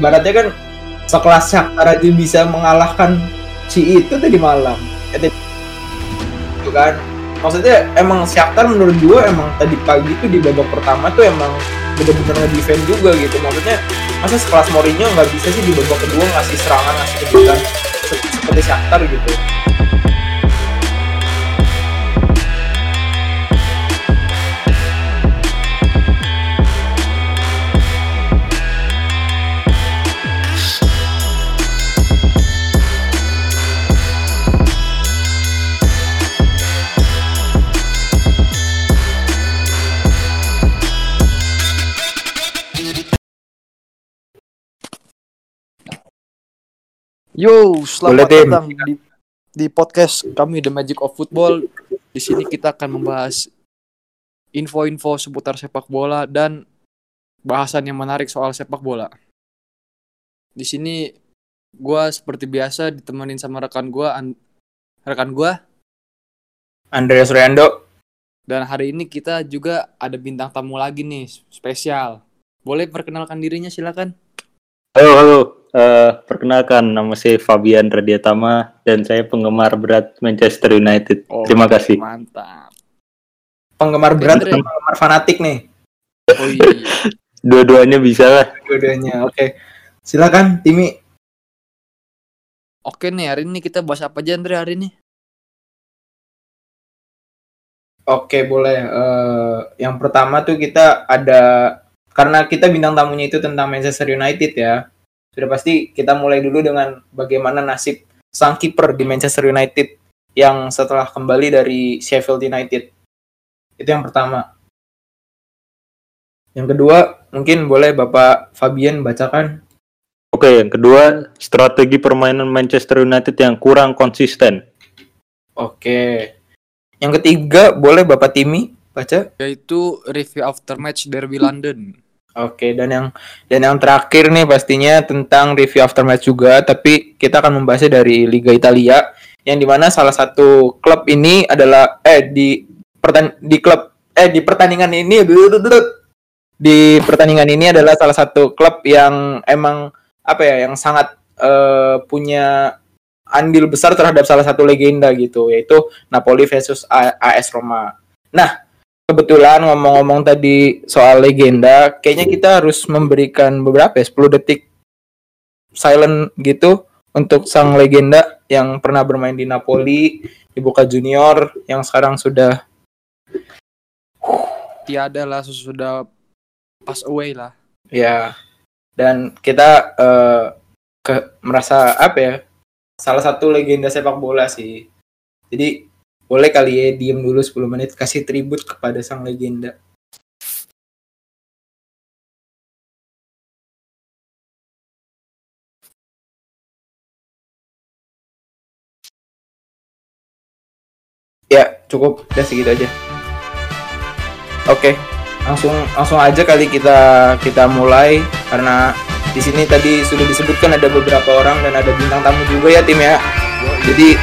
baratnya kan sekelas Shakhtar aja bisa mengalahkan si itu tadi malam. Eh, itu kan. Maksudnya emang Shakhtar menurut gua emang tadi pagi tuh di babak pertama tuh emang bener-bener nge-defend juga gitu. Maksudnya masa sekelas Mourinho nggak bisa sih di babak kedua ngasih serangan ngasih kejutan seperti Shakhtar gitu. Yo, selamat Boleh, datang di di podcast kami The Magic of Football. Di sini kita akan membahas info-info seputar sepak bola dan bahasan yang menarik soal sepak bola. Di sini gua seperti biasa ditemenin sama rekan gua An- rekan gua Andreas Riando dan hari ini kita juga ada bintang tamu lagi nih spesial. Boleh perkenalkan dirinya silakan. Halo, halo. Eh, perkenalkan, nama saya Fabian Radiatama dan saya penggemar berat Manchester United. Oh, Terima kasih. Mantap. penggemar berat atau penggemar fanatik nih Oh iya. Dua-duanya bisa lah. dua-duanya. Oke. Silakan Timi. Oke nih, hari ini kita bahas apa aja Andre hari ini? Oke, boleh. Eh, yang pertama tuh kita ada karena kita bintang tamunya itu tentang Manchester United ya. Sudah pasti kita mulai dulu dengan bagaimana nasib sang kiper di Manchester United yang setelah kembali dari Sheffield United. Itu yang pertama. Yang kedua, mungkin boleh Bapak Fabian bacakan. Oke, yang kedua, strategi permainan Manchester United yang kurang konsisten. Oke. Yang ketiga, boleh Bapak Timi baca. Yaitu review after match Derby London. Oke, dan yang dan yang terakhir nih pastinya tentang review aftermatch juga, tapi kita akan membahasnya dari Liga Italia yang di mana salah satu klub ini adalah eh di pertan di klub eh di pertandingan ini di pertandingan ini adalah salah satu klub yang emang apa ya yang sangat eh, punya andil besar terhadap salah satu legenda gitu yaitu Napoli versus AS Roma. Nah, kebetulan ngomong-ngomong tadi soal legenda, kayaknya kita harus memberikan beberapa ya, 10 detik silent gitu untuk sang legenda yang pernah bermain di Napoli, di Boca Junior, yang sekarang sudah Tiada lah sudah pass away lah. ya dan kita eh, ke merasa apa ya salah satu legenda sepak bola sih. Jadi boleh kali ya diem dulu 10 menit kasih tribut kepada sang legenda. Ya, cukup. Udah segitu aja. Oke, langsung langsung aja kali kita kita mulai karena di sini tadi sudah disebutkan ada beberapa orang dan ada bintang tamu juga ya tim ya. Jadi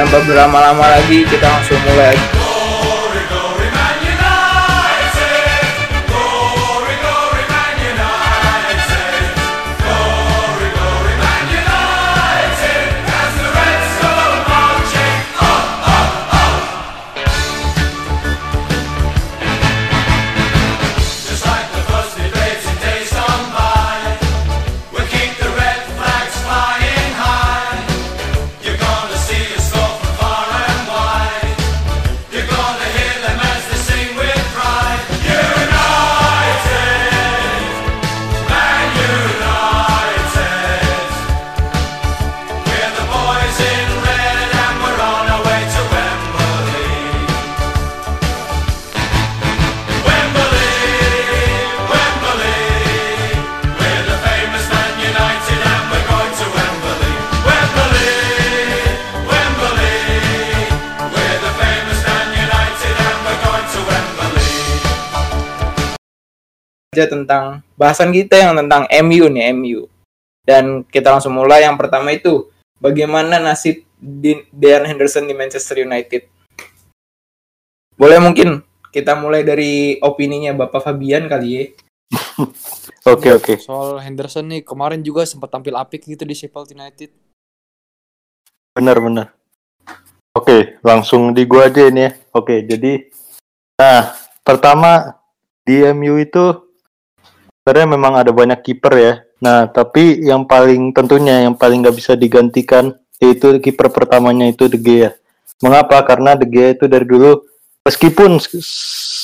tanpa berlama-lama lagi kita langsung mulai aja tentang bahasan kita yang tentang MU nih MU. Dan kita langsung mulai yang pertama itu bagaimana nasib Dean Henderson di Manchester United. Boleh mungkin kita mulai dari opininya Bapak Fabian kali ya. Oke oke. Soal Henderson nih kemarin juga sempat tampil apik gitu di Sheffield United. Benar-benar. Oke, langsung di gua aja ini ya. Oke, jadi nah, pertama di MU itu sebenarnya memang ada banyak kiper ya. Nah, tapi yang paling tentunya yang paling nggak bisa digantikan yaitu kiper pertamanya itu De Gea. Mengapa? Karena De Gea itu dari dulu meskipun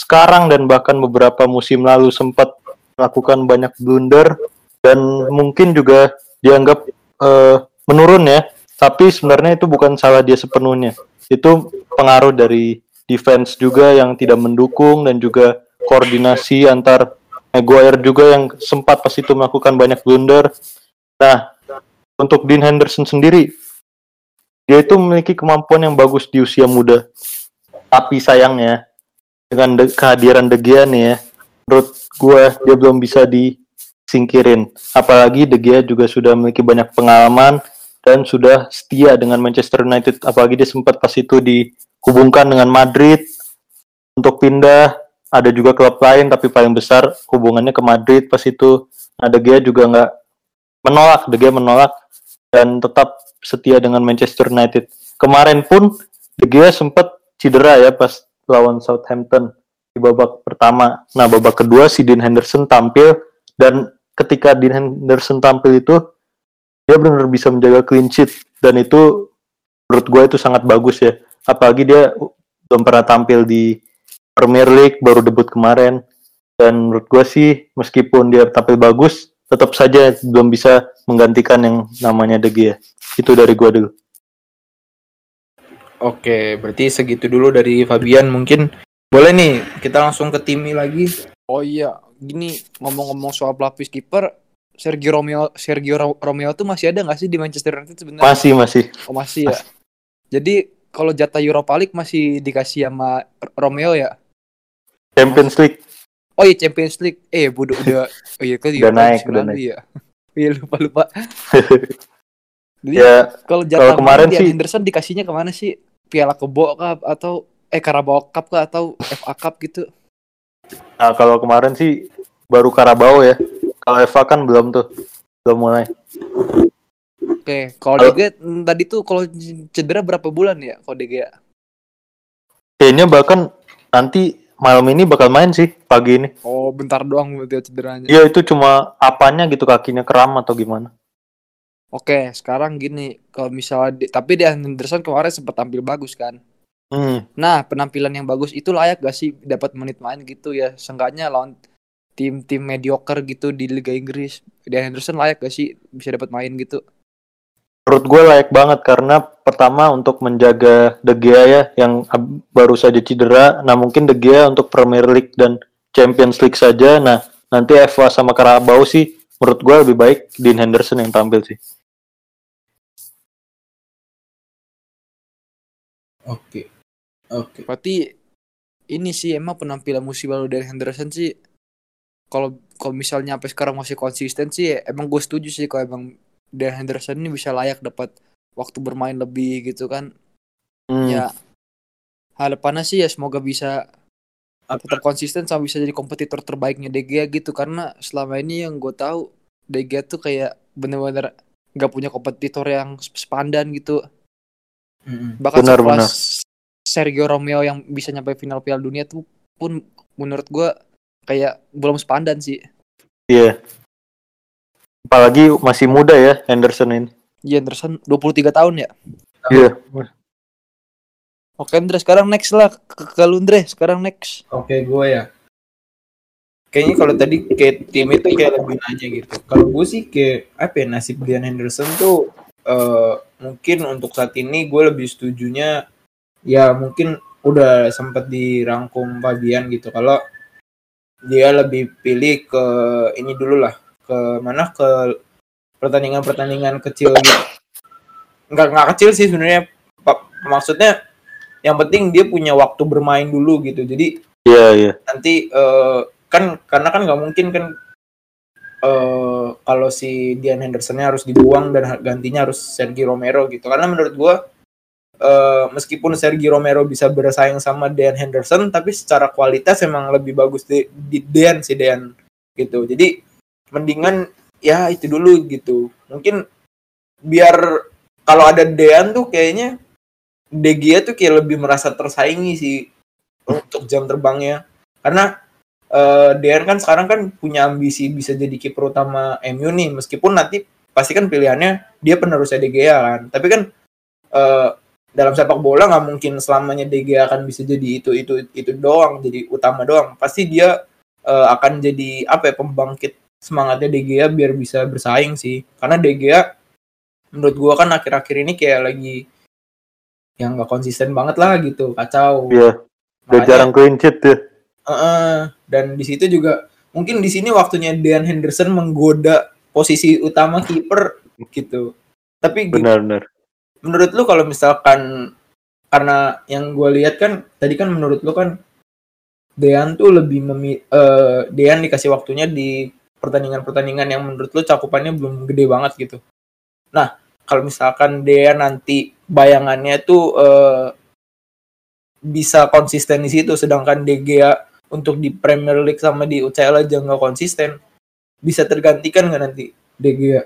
sekarang dan bahkan beberapa musim lalu sempat melakukan banyak blunder dan mungkin juga dianggap eh, menurun ya tapi sebenarnya itu bukan salah dia sepenuhnya. Itu pengaruh dari defense juga yang tidak mendukung dan juga koordinasi antar Maguire juga yang sempat pas itu melakukan banyak blunder. Nah, untuk Dean Henderson sendiri, dia itu memiliki kemampuan yang bagus di usia muda. Tapi sayangnya, dengan de- kehadiran De Gea nih ya, menurut gue dia belum bisa disingkirin. Apalagi De Gea juga sudah memiliki banyak pengalaman dan sudah setia dengan Manchester United apalagi dia sempat pas itu dihubungkan dengan Madrid untuk pindah ada juga klub lain tapi paling besar hubungannya ke Madrid. Pas itu nah De Gea juga nggak menolak De Gea menolak dan tetap setia dengan Manchester United. Kemarin pun De Gea sempat cedera ya pas lawan Southampton di babak pertama. Nah babak kedua si Dean Henderson tampil dan ketika Dean Henderson tampil itu dia benar-benar bisa menjaga clean sheet. Dan itu menurut gue itu sangat bagus ya. Apalagi dia belum pernah tampil di Premier League baru debut kemarin dan menurut gue sih meskipun dia tampil bagus tetap saja belum bisa menggantikan yang namanya De Gea itu dari gue dulu Oke, berarti segitu dulu dari Fabian. Mungkin boleh nih kita langsung ke Timi lagi. Oh iya, gini ngomong-ngomong soal pelapis kiper, Sergio Romeo Sergio Ro- Romeo tuh masih ada nggak sih di Manchester United sebenarnya? masih masih Oh masih ya. Jadi kalau jatah Europa League masih dikasih sama Romeo ya? Champions League Oh iya Champions League. Eh udah udah oh iya kan Udah naik, udah naik. ya. Iya lupa lupa. Jadi ya kalau jatah kemarin sih- Henderson dikasihnya ke mana sih? Piala Kebo Cup atau eh Carabao Cup kah atau FA Cup gitu? nah, kalau kemarin sih baru Karabau ya kalau Eva kan belum tuh belum mulai Oke, kalau Kalau- Gea mm, tadi tuh kalau cedera berapa bulan ya kalau Gea? kayaknya bahkan nanti malam ini bakal main sih pagi ini Oh, bentar doang berarti cederanya. Iya itu cuma apanya gitu kakinya kram atau gimana? Oke, sekarang gini, kalau misalnya di- tapi Dean Henderson kemarin sempat tampil bagus kan. Hmm, Nah, penampilan yang bagus itu layak gak sih dapat menit main gitu ya? Seenggaknya lawan tim-tim mediocre gitu di Liga Inggris. Dean Henderson layak gak sih bisa dapat main gitu? Menurut gue layak banget karena pertama untuk menjaga De Gea ya yang baru saja cedera. Nah mungkin De Gea untuk Premier League dan Champions League saja. Nah nanti FA sama Carabao sih menurut gue lebih baik Dean Henderson yang tampil sih. Oke. Oke. Berarti ini sih emang penampilan musim lalu Dean Henderson sih kalau kalau misalnya sampai sekarang masih konsisten sih emang gue setuju sih kalau emang Dean Henderson ini bisa layak dapat waktu bermain lebih gitu kan. Hmm, Ya harapannya sih ya semoga bisa tetap konsisten sama bisa jadi kompetitor terbaiknya De Gea gitu karena selama ini yang gue tahu De Gea tuh kayak bener-bener nggak punya kompetitor yang sepandan gitu Mm-mm. bahkan Benar, benar. Sergio Romeo yang bisa nyampe final Piala Dunia tuh pun menurut gue kayak belum sepandan sih Iya. Apalagi masih muda ya Henderson ini. Iya Anderson 23 tahun ya Iya. Oke Andre sekarang next lah ke, ke lu, Andre sekarang next Oke, gue ya. Kayaknya kalau tadi kayak tim itu kayak lebih nanya gitu. Kalau gue sih kayak apa ya nasib Dean Henderson tuh eh, mungkin untuk saat ini gue lebih setujunya ya mungkin udah sempat dirangkum Fabian gitu. Kalau dia lebih pilih ke ini dulu lah ke mana ke pertandingan-pertandingan kecil gitu. Nggak nggak kecil sih sebenarnya. Maksudnya yang penting dia punya waktu bermain dulu gitu. Jadi Iya iya. nanti eh, kan karena kan nggak mungkin kan eh kalau si Dian Hendersonnya harus dibuang dan gantinya harus Sergio Romero gitu karena menurut gua eh, meskipun Sergio Romero bisa bersaing sama Dean Henderson tapi secara kualitas emang lebih bagus di, di Dean si Dean gitu jadi mendingan ya itu dulu gitu. Mungkin biar kalau ada Dean tuh kayaknya De Gea tuh kayak lebih merasa tersaingi sih untuk jam terbangnya. Karena eh Dean kan sekarang kan punya ambisi bisa jadi kiper utama MU nih meskipun nanti pasti kan pilihannya dia penerusnya De Gea kan. Tapi kan eh dalam sepak bola nggak mungkin selamanya De Gea akan bisa jadi itu itu itu doang, jadi utama doang. Pasti dia eh, akan jadi apa ya pembangkit semangatnya De Gea biar bisa bersaing sih. Karena De Gea menurut gua kan akhir-akhir ini kayak lagi yang nggak konsisten banget lah gitu, kacau. Iya. Udah Makanya- jarang clean sheet tuh. Heeh, dan di situ juga mungkin di sini waktunya Dean Henderson menggoda posisi utama kiper gitu. Tapi gini, Benar-benar. menurut lu kalau misalkan karena yang gue lihat kan tadi kan menurut lu kan Dean tuh lebih memi eh, Dean dikasih waktunya di pertandingan-pertandingan yang menurut lu cakupannya belum gede banget gitu. Nah, kalau misalkan Dean nanti bayangannya tuh eh, bisa konsisten di situ sedangkan De Gea untuk di Premier League sama di UCL aja nggak konsisten bisa tergantikan nggak nanti De Gea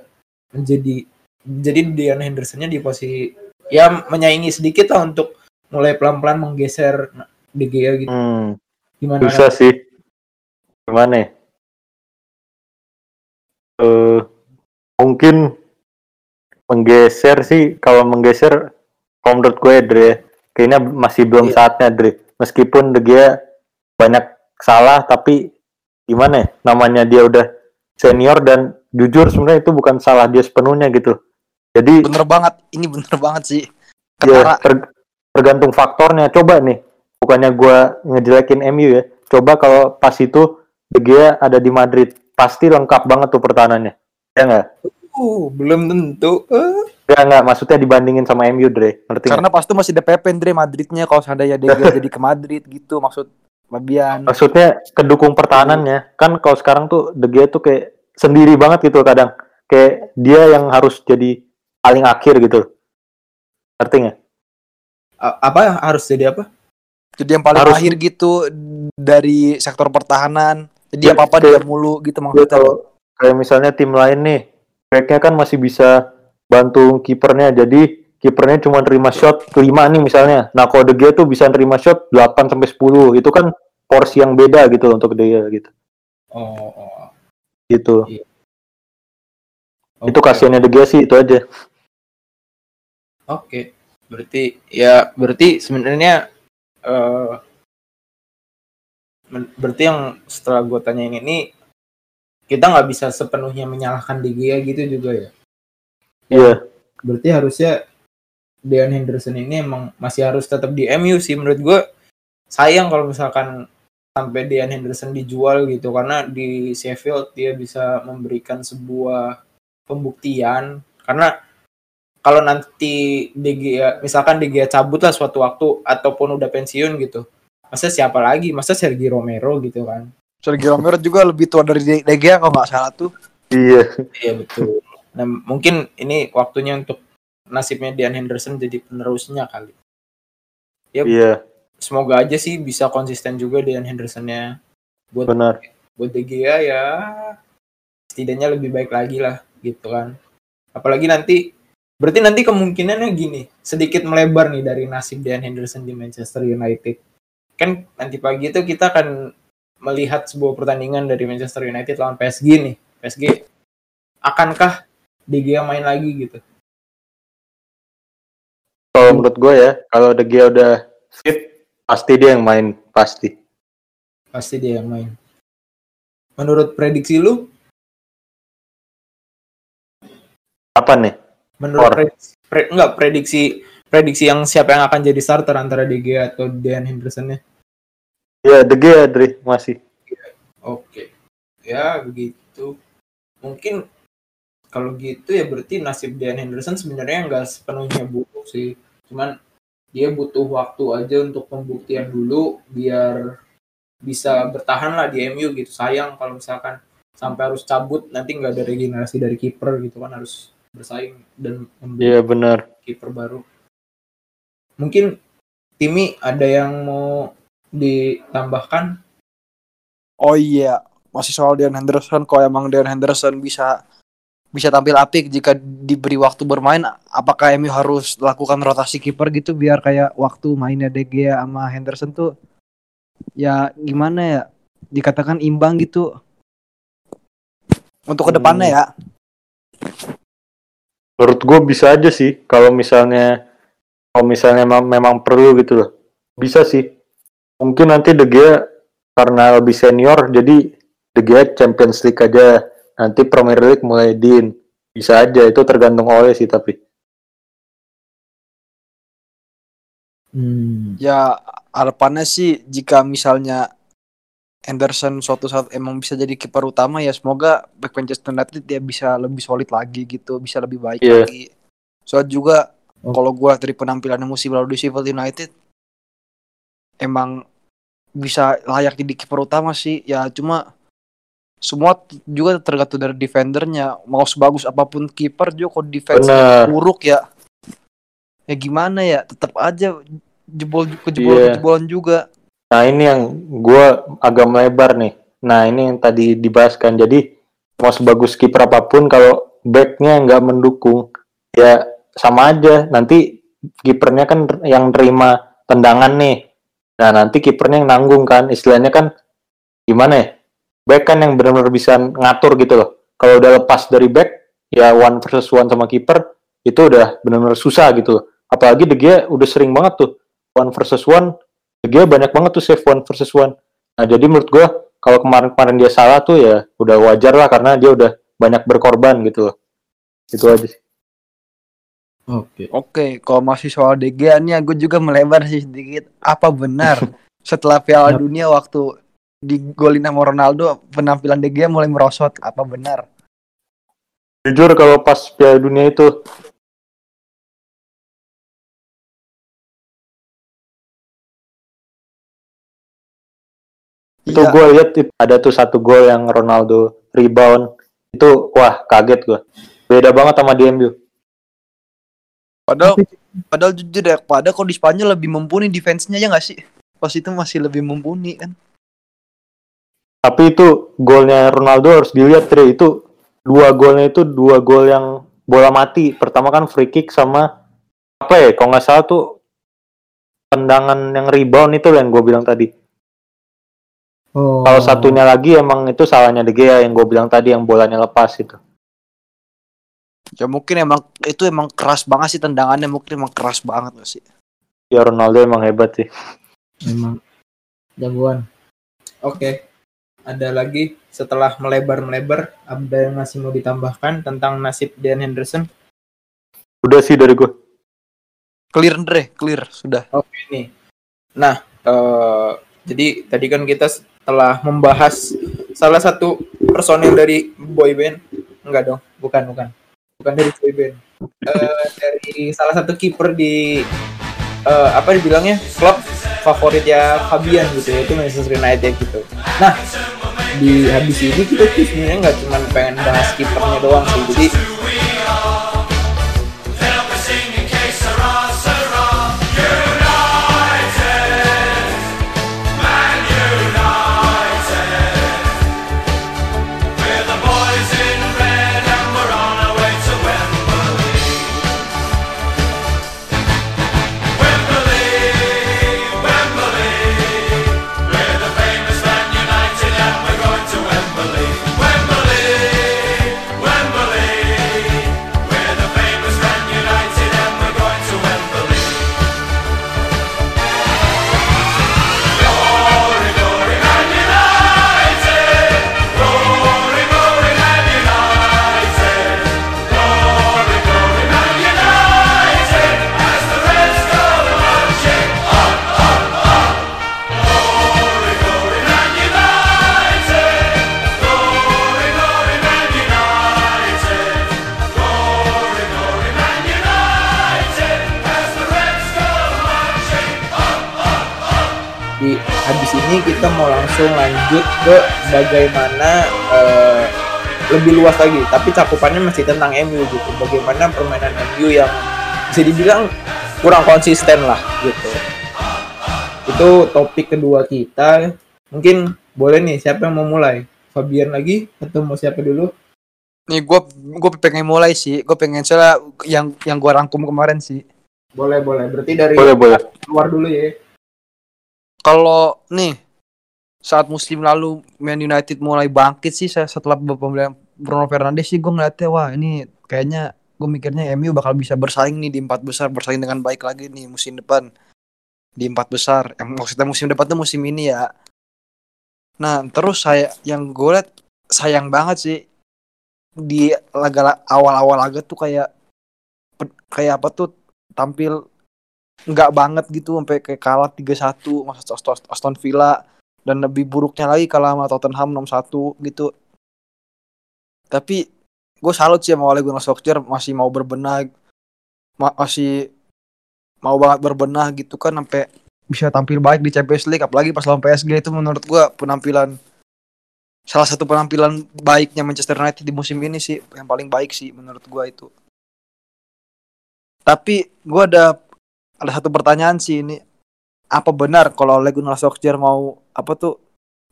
menjadi jadi Dean Hendersonnya di posisi ya menyaingi sedikit lah untuk mulai pelan-pelan menggeser De Gea gitu Hmm, gimana susah sih. Gimana ya? Eh, mungkin menggeser sih. Kalau menggeser kalau menurut gue Dre kayaknya masih belum Iya. saatnya Dre. Meskipun Gea banyak salah tapi gimana ya? Namanya dia udah senior dan jujur sebenarnya itu bukan salah dia sepenuhnya gitu. Jadi Bener banget, ini bener banget sih. ya ter- tergantung faktornya. Coba nih bukannya gua ngejelekin MU ya. Coba kalau pas itu Gea ada di Madrid pasti lengkap banget tuh pertahanannya. Ya nggak? Uh belum tentu. Eh, ya nggak maksudnya dibandingin sama MU Dre. Ngerti nggak? Karena pas itu masih DPP Andre Madridnya. Kalau seandainya De Gea jadi ke Madrid gitu maksud Fabian. maksudnya kedukung pertahanannya. Kan kalau sekarang tuh De Gea tuh kayak sendiri banget gitu kadang. Kayak dia yang harus jadi paling akhir gitu. Ngerti nggak? Apa? Harus jadi apa? Jadi yang paling Harus- akhir gitu dari sektor pertahanan. Jadi Ya, apa-apa kayak- dia mulu gitu Dia maksudnya. kalau kayak misalnya tim lain nih, backnya kan masih bisa bantu kipernya. Jadi kipernya cuma terima shot 5 nih misalnya. Nah, kalau De Gea tuh bisa terima shot 8 sampai 10. Itu kan porsi yang beda gitu untuk De Gea gitu. oh, oh. Gitu. Itu Oke. kasihannya De Gea sih itu aja. Oke, berarti ya berarti sebenarnya eh men- berarti yang setelah gue tanyain ini kita nggak bisa sepenuhnya menyalahkan De Gea gitu juga ya. Iya. Berarti harusnya Dean Henderson ini emang masih harus tetap di MU sih menurut gue. Sayang kalau misalkan sampai Dean Henderson dijual gitu karena di Sheffield dia bisa memberikan sebuah pembuktian karena kalau nanti De Gea, misalkan De Gea cabut lah suatu waktu ataupun udah pensiun gitu masa siapa lagi? Masa Sergio Romero gitu kan? Sergio Romero juga lebih tua dari De De Gea kalau nggak salah tuh. Iya. iya betul. Nah mungkin ini waktunya untuk nasibnya Dean Henderson jadi penerusnya kali. Ya Iya, semoga aja sih bisa konsisten juga Dean Hendersonnya. Buat benar. buat De Gea ya setidaknya lebih baik lagi lah gitu kan. Apalagi nanti berarti nanti kemungkinannya gini sedikit melebar nih dari nasib Dean Henderson di Manchester United kan nanti pagi itu kita akan melihat sebuah pertandingan dari Manchester United lawan PSG nih PSG akankah De Gea main lagi gitu Kalau menurut gue ya, kalau De Gea udah fit, pasti dia yang main, pasti. pasti dia yang main menurut prediksi lu Apa nih? menurut Or. prediksi, pre- enggak prediksi prediksi yang siapa yang akan jadi starter antara De Gea atau Dean Henderson-nya Ya, De Gea, Dre, masih. Oke. Ya, begitu. Mungkin kalau gitu ya berarti nasib Dean Henderson sebenarnya nggak sepenuhnya buruk sih. Cuman dia butuh waktu aja untuk pembuktian dulu biar bisa bertahan lah di MU gitu. Sayang kalau misalkan sampai harus cabut nanti nggak ada regenerasi dari kiper gitu kan harus bersaing dan membeli Iya, benar. kiper baru. Mungkin Timi ada yang mau ditambahkan? Oh iya, masih soal Deon Henderson kalau emang Deon Henderson bisa bisa tampil apik jika diberi waktu bermain apakah MU harus lakukan rotasi kiper gitu biar kayak waktu mainnya De Gea sama Henderson tuh ya gimana ya dikatakan imbang gitu untuk ke depannya ya Menurut gue bisa aja sih kalau misalnya kalau misalnya memang, memang perlu gitu loh. Bisa sih. Mungkin nanti De Gea karena lebih senior jadi De Gea Champions League aja. Nanti Premier League mulai din. Bisa aja itu tergantung oleh sih tapi. Hmm. ya harapannya sih jika misalnya Henderson suatu saat emang bisa jadi kiper utama ya semoga back Manchester United dia bisa lebih solid lagi gitu bisa lebih baik Iya. lagi soal juga Oh. kalau gua dari penampilan musim lalu di Sheffield United emang bisa layak jadi kiper utama sih ya cuma semua juga tergantung dari defendernya mau sebagus apa pun kiper juga kalau defense buruk ya ya gimana ya tetap aja jebol kejebolan Iya. kejebolan juga Nah ini yang gue agak melebar nih. Nah ini yang tadi dibahaskan. Jadi mau sebagus kiper apa pun kalau backnya nggak mendukung ya sama aja. Nanti kipernya kan yang terima tendangan nih. Nah nanti kipernya yang nanggung kan. Istilahnya kan gimana ya? Back kan yang benar-benar bisa ngatur gitu loh. Kalau udah lepas dari back ya one versus one sama kiper itu udah benar-benar susah gitu loh. Apalagi De Gea udah sering banget tuh one versus one dia banyak banget tuh save one versus one. Nah jadi menurut gua kalau kemarin-kemarin dia salah tuh ya udah wajar lah karena dia udah banyak berkorban gitu loh. Itu aja sih. Oke. Oke, kalau masih soal De Gea nih aku juga melebar sih sedikit. Apa benar setelah Piala. Dunia waktu digolin sama Ronaldo penampilan De Gea mulai merosot? Apa benar? Jujur kalau pas Piala Dunia itu itu Iya, gue lihat ada tuh satu gol yang Ronaldo rebound itu wah kaget gua. Beda banget sama di MU. Padahal padahal jujur ya, padahal kalau di Spanyol lebih mumpuni defense-nya ya nggak sih? Pas itu masih lebih mumpuni kan. Tapi itu golnya Ronaldo harus dilihat Tre itu dua golnya itu dua gol yang bola mati. Pertama kan free kick sama apa ya? Kalau nggak salah tuh tendangan yang rebound itu yang gue bilang tadi. Oh. Kalau satunya lagi emang itu salahnya De Gea yang gue bilang tadi yang bolanya lepas itu. Ya mungkin emang itu emang keras banget sih tendangannya mungkin emang keras banget nggak sih. Ya Ronaldo emang hebat sih. Memang jagoan. Oke. Ada lagi setelah melebar-melebar, ada yang masih mau ditambahkan tentang nasib Dan Henderson? Udah sih dari gue. Clear Andre, clear sudah. Oke nih. Nah, eh, jadi tadi kan kita setelah membahas salah satu personil dari boyband, enggak dong, bukan bukan, bukan dari boyband, Eh, dari salah satu kiper di eh, apa dibilangnya? Klub favoritnya Fabian gitu ya, itu Manchester United gitu. Nah, di habis ini kita tuh sebenarnya nggak cuma pengen bahas kipernya doang sih, jadi ini kita mau langsung lanjut ke bagaimana eh, lebih luas lagi tapi cakupannya masih tentang MU gitu bagaimana permainan MU yang bisa dibilang kurang konsisten lah gitu itu topik kedua kita mungkin boleh nih siapa yang mau mulai Fabian lagi atau mau siapa dulu? Nih gue gue pengen mulai sih. Gue pengen soalnya yang yang gue rangkum kemarin sih. Boleh, boleh. Berarti dari Boleh, boleh. luar dulu ya. Kalau nih saat musim lalu Man United mulai bangkit sih saya setelah pembelian Bruno Fernandes sih gue ngeliatnya wah ini kayaknya gue mikirnya MU bakal bisa bersaing nih di empat besar bersaing dengan baik lagi nih musim depan. Di empat besar yang maksudnya musim depan tuh musim ini ya. Nah terus saya yang gue liat sayang banget sih di laga awal-awal laga tuh kayak kayak apa tuh tampil nggak banget gitu sampai kayak kalah 3-1 masa Aston Villa dan lebih buruknya lagi kalah sama Tottenham 6-1 gitu. Tapi gue salut sih sama Ole Gunnar Solskjaer masih mau berbenah ma- masih mau banget berbenah gitu kan sampai bisa tampil baik di Champions League apalagi pas lawan PSG itu menurut gue penampilan salah satu penampilan baiknya Manchester United di musim ini sih yang paling baik sih menurut gue itu. Tapi gue ada ada satu pertanyaan sih ini apa benar kalau Ole Gunnar Solskjaer mau apa tuh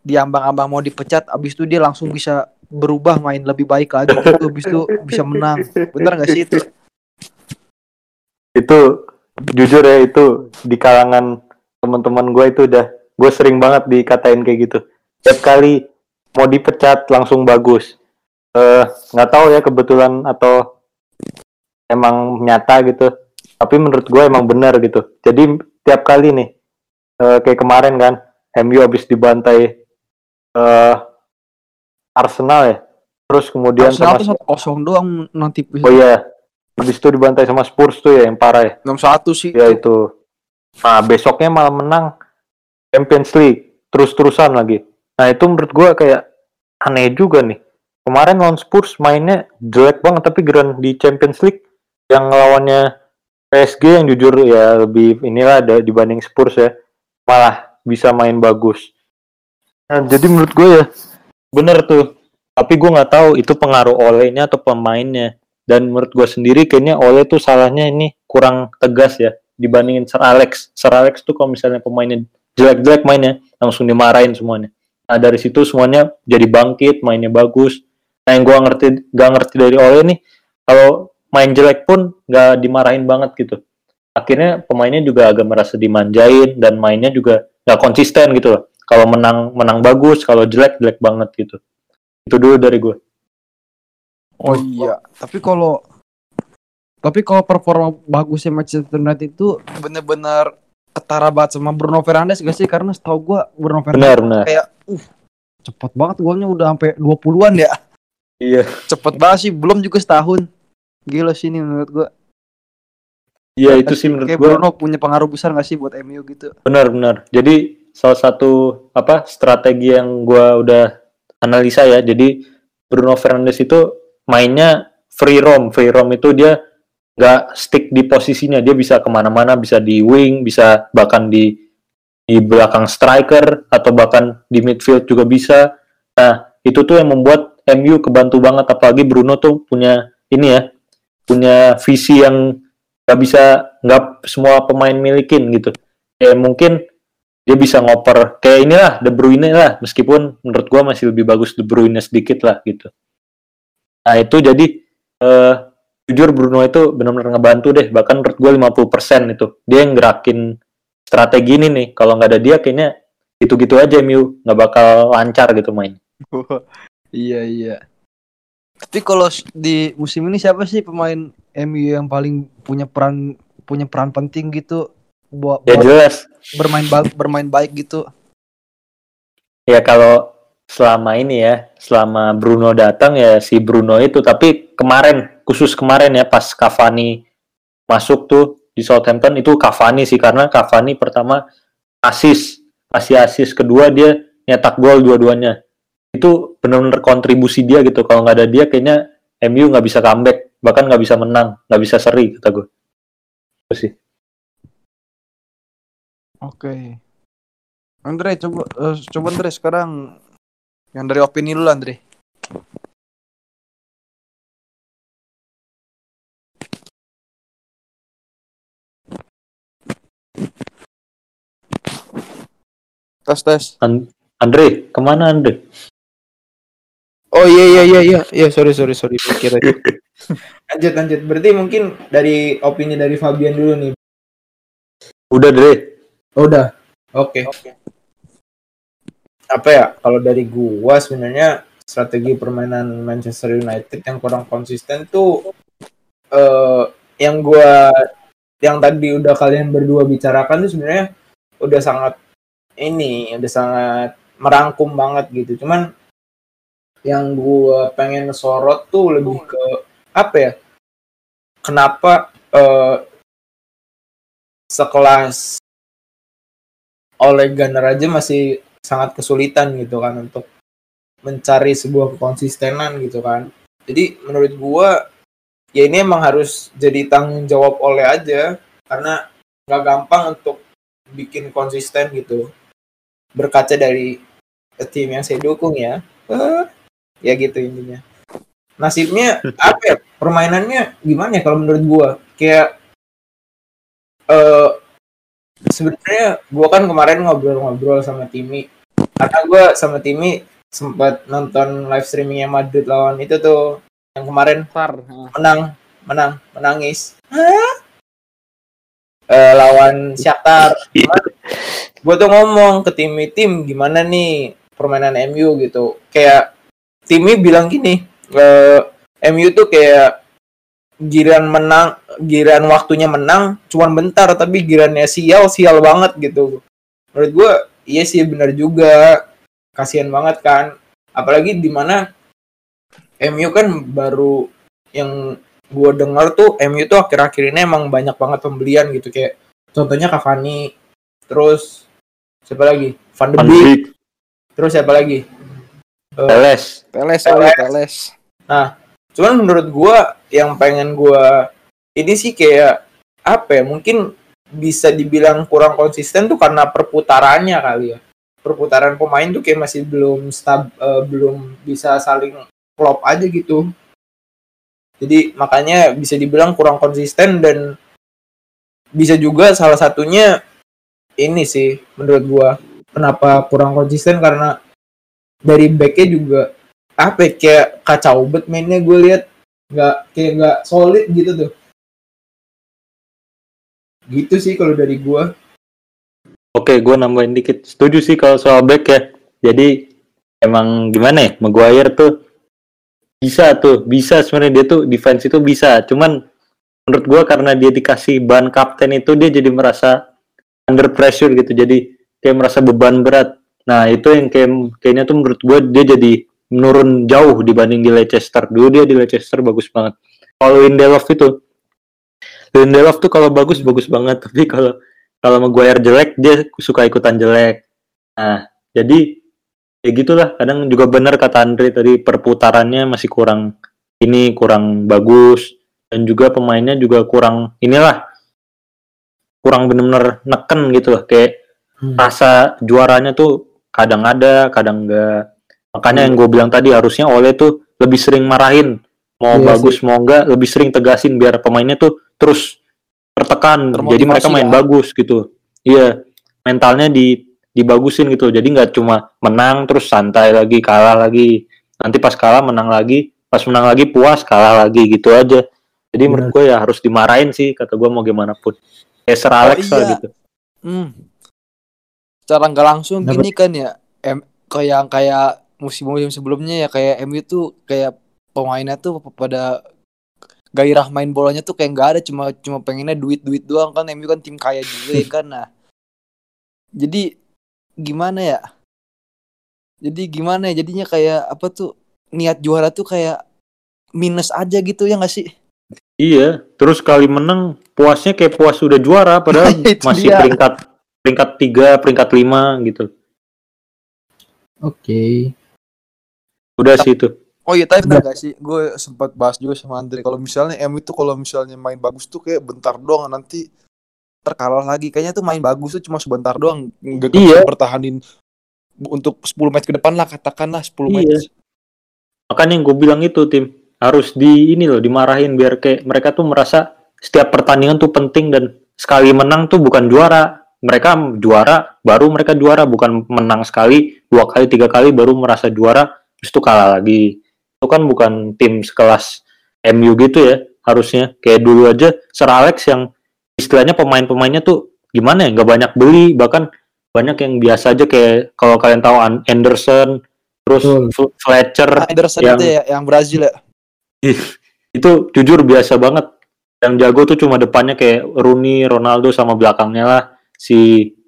diambang-ambang mau dipecat abis itu dia langsung bisa berubah main lebih baik lagi. Gitu abis itu bisa menang. Benar nggak sih itu? Itu jujur ya itu di kalangan teman-teman gue itu udah gue sering banget dikatain kayak gitu. Setiap kali mau dipecat langsung bagus. Eh nggak tahu ya kebetulan atau emang nyata gitu. Tapi menurut gue emang benar gitu. Jadi tiap kali nih eh, kayak kemarin kan MU habis dibantai eh Arsenal ya. Terus kemudian Arsenal sama kosong doang nanti oh iya habis itu dibantai sama Spurs tuh ya yang parah ya. enam satu sih. Ya itu. Nah besoknya malah menang Champions League terus-terusan lagi. Nah itu menurut gua kayak aneh juga nih. Kemarin lawan Spurs mainnya jelek banget tapi geran di Champions League yang lawannya PSG yang jujur ya lebih inilah ada dibanding Spurs ya malah bisa main bagus nah, jadi menurut gue ya bener tuh tapi gue nggak tahu itu pengaruh olehnya atau pemainnya dan menurut gue sendiri kayaknya Ole tuh salahnya ini kurang tegas ya dibandingin Sir Alex. Sir Alex tuh kalau misalnya pemainnya jelek-jelek mainnya langsung dimarahin semuanya. Nah dari situ semuanya jadi bangkit, mainnya bagus. Nah yang gue ngerti gak ngerti dari Ole nih kalau main jelek pun gak dimarahin banget gitu. Akhirnya pemainnya juga agak merasa dimanjain dan mainnya juga gak konsisten gitu loh. Kalau menang menang bagus, kalau jelek jelek banget gitu. Itu dulu dari gue. oh iya tapi kalau tapi kalau performa bagusnya Manchester United itu bener-bener ketara banget sama Bruno Fernandes gak sih karena setahu gua Bruno Fernandes Benar benar. kayak uh cepet banget golnya udah sampai 20-an ya Iya. cepet banget sih belum juga setahun gila sih ini menurut gua Iya itu sih menurut gue Bruno punya pengaruh besar gak sih buat MU gitu benar-benar. Jadi salah satu apa strategi yang gua udah analisa ya. Jadi Bruno Fernandes itu mainnya free roam. Free roam itu dia nggak stick di posisinya. Dia bisa ke mana-mana, bisa di wing, bisa bahkan di di belakang striker atau bahkan di midfield juga bisa. Nah itu tuh yang membuat MU kebantu banget. Apalagi Bruno tuh punya ini ya, punya visi yang nggak bisa nggak semua pemain milikin gitu. Ya mungkin dia bisa ngoper kayak inilah De Bruyne lah. Meskipun menurut gua masih lebih bagus De Bruyne sedikit lah gitu. Nah itu jadi eh, jujur Bruno itu benar-benar ngebantu deh. Bahkan menurut gua 50% itu. Dia yang gerakin strategi ini nih. Kalau nggak ada dia kayaknya gitu-gitu aja MU nggak bakal lancar gitu main. Iya iya. Tapi kalau di musim ini siapa sih pemain MU yang paling punya peran punya peran penting gitu. Buat, ya buat jelas. bermain ba- bermain baik gitu. Ya kalau selama ini ya selama Bruno datang ya si Bruno itu. Tapi kemarin khusus kemarin ya pas Cavani masuk tuh di Southampton itu Cavani sih. Karena Cavani pertama asis kasih asis kedua dia nyetak gol dua-duanya. Itu benar-benar kontribusi dia gitu. Kalau nggak ada dia kayaknya MU nggak bisa comeback bahkan nggak bisa menang nggak bisa seri kata gue itu sih Oke. Andre coba eh, coba Andre sekarang yang dari opini dulu Andre. Tes tes. An- Andre ke mana Andre Oh iya iya iya iya iya sorry sorry sorry pikir aja. lanjut lanjut. Berarti mungkin dari opini dari Fabian dulu nih. Udah deh. Oh, udah. Oke. Apa ya? Kalau dari gua sebenarnya strategi permainan Manchester United yang kurang konsisten tuh eh yang gua yang tadi udah kalian berdua bicarakan tuh sebenarnya udah sangat ini, udah sangat merangkum banget gitu. Cuman yang gua pengen sorot tuh lebih ke apa ya? Kenapa eh sekelas Ole Gunnar aja masih sangat kesulitan gitu kan untuk mencari sebuah konsistenan gitu kan. Jadi menurut gua ya ini emang harus jadi tanggung jawab oleh aja karena nggak gampang untuk bikin konsisten gitu. Berkaca dari tim yang saya dukung ya. Eh, ya gitu intinya. Nasibnya apa ya? Permainannya gimana ya kalau menurut gua? Kayak eh sebenarnya gua kan kemarin ngobrol-ngobrol sama Timi karena gua sama Timi sempat nonton live streamingnya Madrid lawan itu tuh yang kemarin Far. menang menang menangis Hah? Eh, lawan Shakhtar gue tuh ngomong ke tim tim gimana nih permainan MU gitu kayak Timi bilang gini eh, MU tuh kayak giran menang giran waktunya menang cuman bentar tapi girannya sial sial banget gitu. Menurut gue iya sih benar juga. Kasihan banget kan. Apalagi di mana MU kan baru yang gue dengar tuh MU tuh akhir-akhir ini emang banyak banget pembelian gitu. Kayak contohnya Cavani terus siapa lagi? Van de Beek, terus siapa lagi Teles. Teles, Teles. sorry, Teles. cuman menurut gua yang pengen gua ini sih kayak apa ya mungkin bisa dibilang kurang konsisten tuh karena perputarannya kali ya perputaran pemain tuh kayak masih belum stab eh, belum bisa saling klop aja gitu jadi makanya bisa dibilang kurang konsisten dan bisa juga salah satunya ini sih menurut gua kenapa kurang konsisten karena dari backnya juga apa ya, kayak kacau bet mainnya gue lihat nggak kayak nggak solid gitu tuh gitu sih kalau dari gua Oke, gue nambahin dikit. Setuju sih kalau soal back ya. Jadi emang gimana ya? Maguire tuh bisa tuh, bisa sebenarnya dia tuh defense itu bisa. Cuman menurut gue karena dia dikasih ban kapten itu dia jadi merasa under pressure gitu. Jadi kayak merasa beban berat. Nah itu yang kayak kayaknya tuh menurut gue dia jadi menurun jauh dibanding di Leicester. Dulu dia di Leicester bagus banget. Kalau Lindelof itu Lindelof tuh kalau bagus bagus banget, tapi kalau kalau Maguire jelek dia suka ikutan jelek. Nah, jadi ya gitulah. Kadang juga benar kata Andre tadi perputarannya masih kurang ini kurang bagus dan juga pemainnya juga kurang inilah kurang bener-bener neken gitu lah kayak Hmm. rasa juaranya tuh kadang ada, kadang enggak. Makanya yang gue bilang tadi harusnya Oleh tuh lebih sering marahin. Mau Iya bagus mau enggak lebih sering tegasin biar pemainnya tuh terus tertekan. Termotivasi jadi mereka main ya. bagus gitu. Iya mentalnya di dibagusin gitu. Jadi nggak cuma menang terus santai lagi kalah lagi. Nanti pas kalah menang lagi. Pas menang lagi puas kalah lagi. Gitu aja. Jadi Benar. menurut gue ya harus dimarahin sih kata gue mau gimana pun. Kayak Sir Alex lah iya. gitu. Hmm. Secara nggak langsung Kenapa? gini kan ya, M kayak kayak musim-musim sebelumnya ya kayak MU tuh kayak pemainnya tuh pada gairah main bolanya tuh kayak nggak ada cuma cuma pengennya duit duit doang kan MU kan tim kaya juga ya kan nah jadi gimana ya jadi gimana ya jadinya kayak apa tuh niat juara tuh kayak minus aja gitu ya nggak sih Iya, terus kali menang puasnya kayak puas udah juara padahal masih dia. peringkat peringkat tiga, peringkat lima gitu. Oke. Udah sih itu. Oh iya tapi bener gak sih Gue sempat bahas juga sama Andre Kalau misalnya M itu kalau misalnya main bagus tuh kayak bentar doang Nanti terkalah lagi Kayaknya tuh main bagus tuh cuma sebentar doang Nggak Iya. bisa pertahanin Untuk 10 match ke depan lah Katakanlah 10 Iya. match Makanya yang gue bilang itu tim harus di ini loh dimarahin biar kayak mereka tuh merasa setiap pertandingan tuh penting dan sekali menang tuh bukan juara. Mereka juara baru mereka juara bukan menang sekali dua kali tiga kali baru merasa juara terus tuh kalah lagi. itu kan bukan tim sekelas MU gitu ya harusnya kayak dulu aja Sir Alex yang istilahnya pemain-pemainnya tuh gimana ya nggak banyak beli bahkan banyak yang biasa aja kayak kalau kalian tahu An- Anderson terus. Fl- Fletcher Anderson yang itu ya yang Brazil ya. itu jujur biasa banget yang jago tuh cuma depannya kayak Rooney, Ronaldo sama belakangnya lah si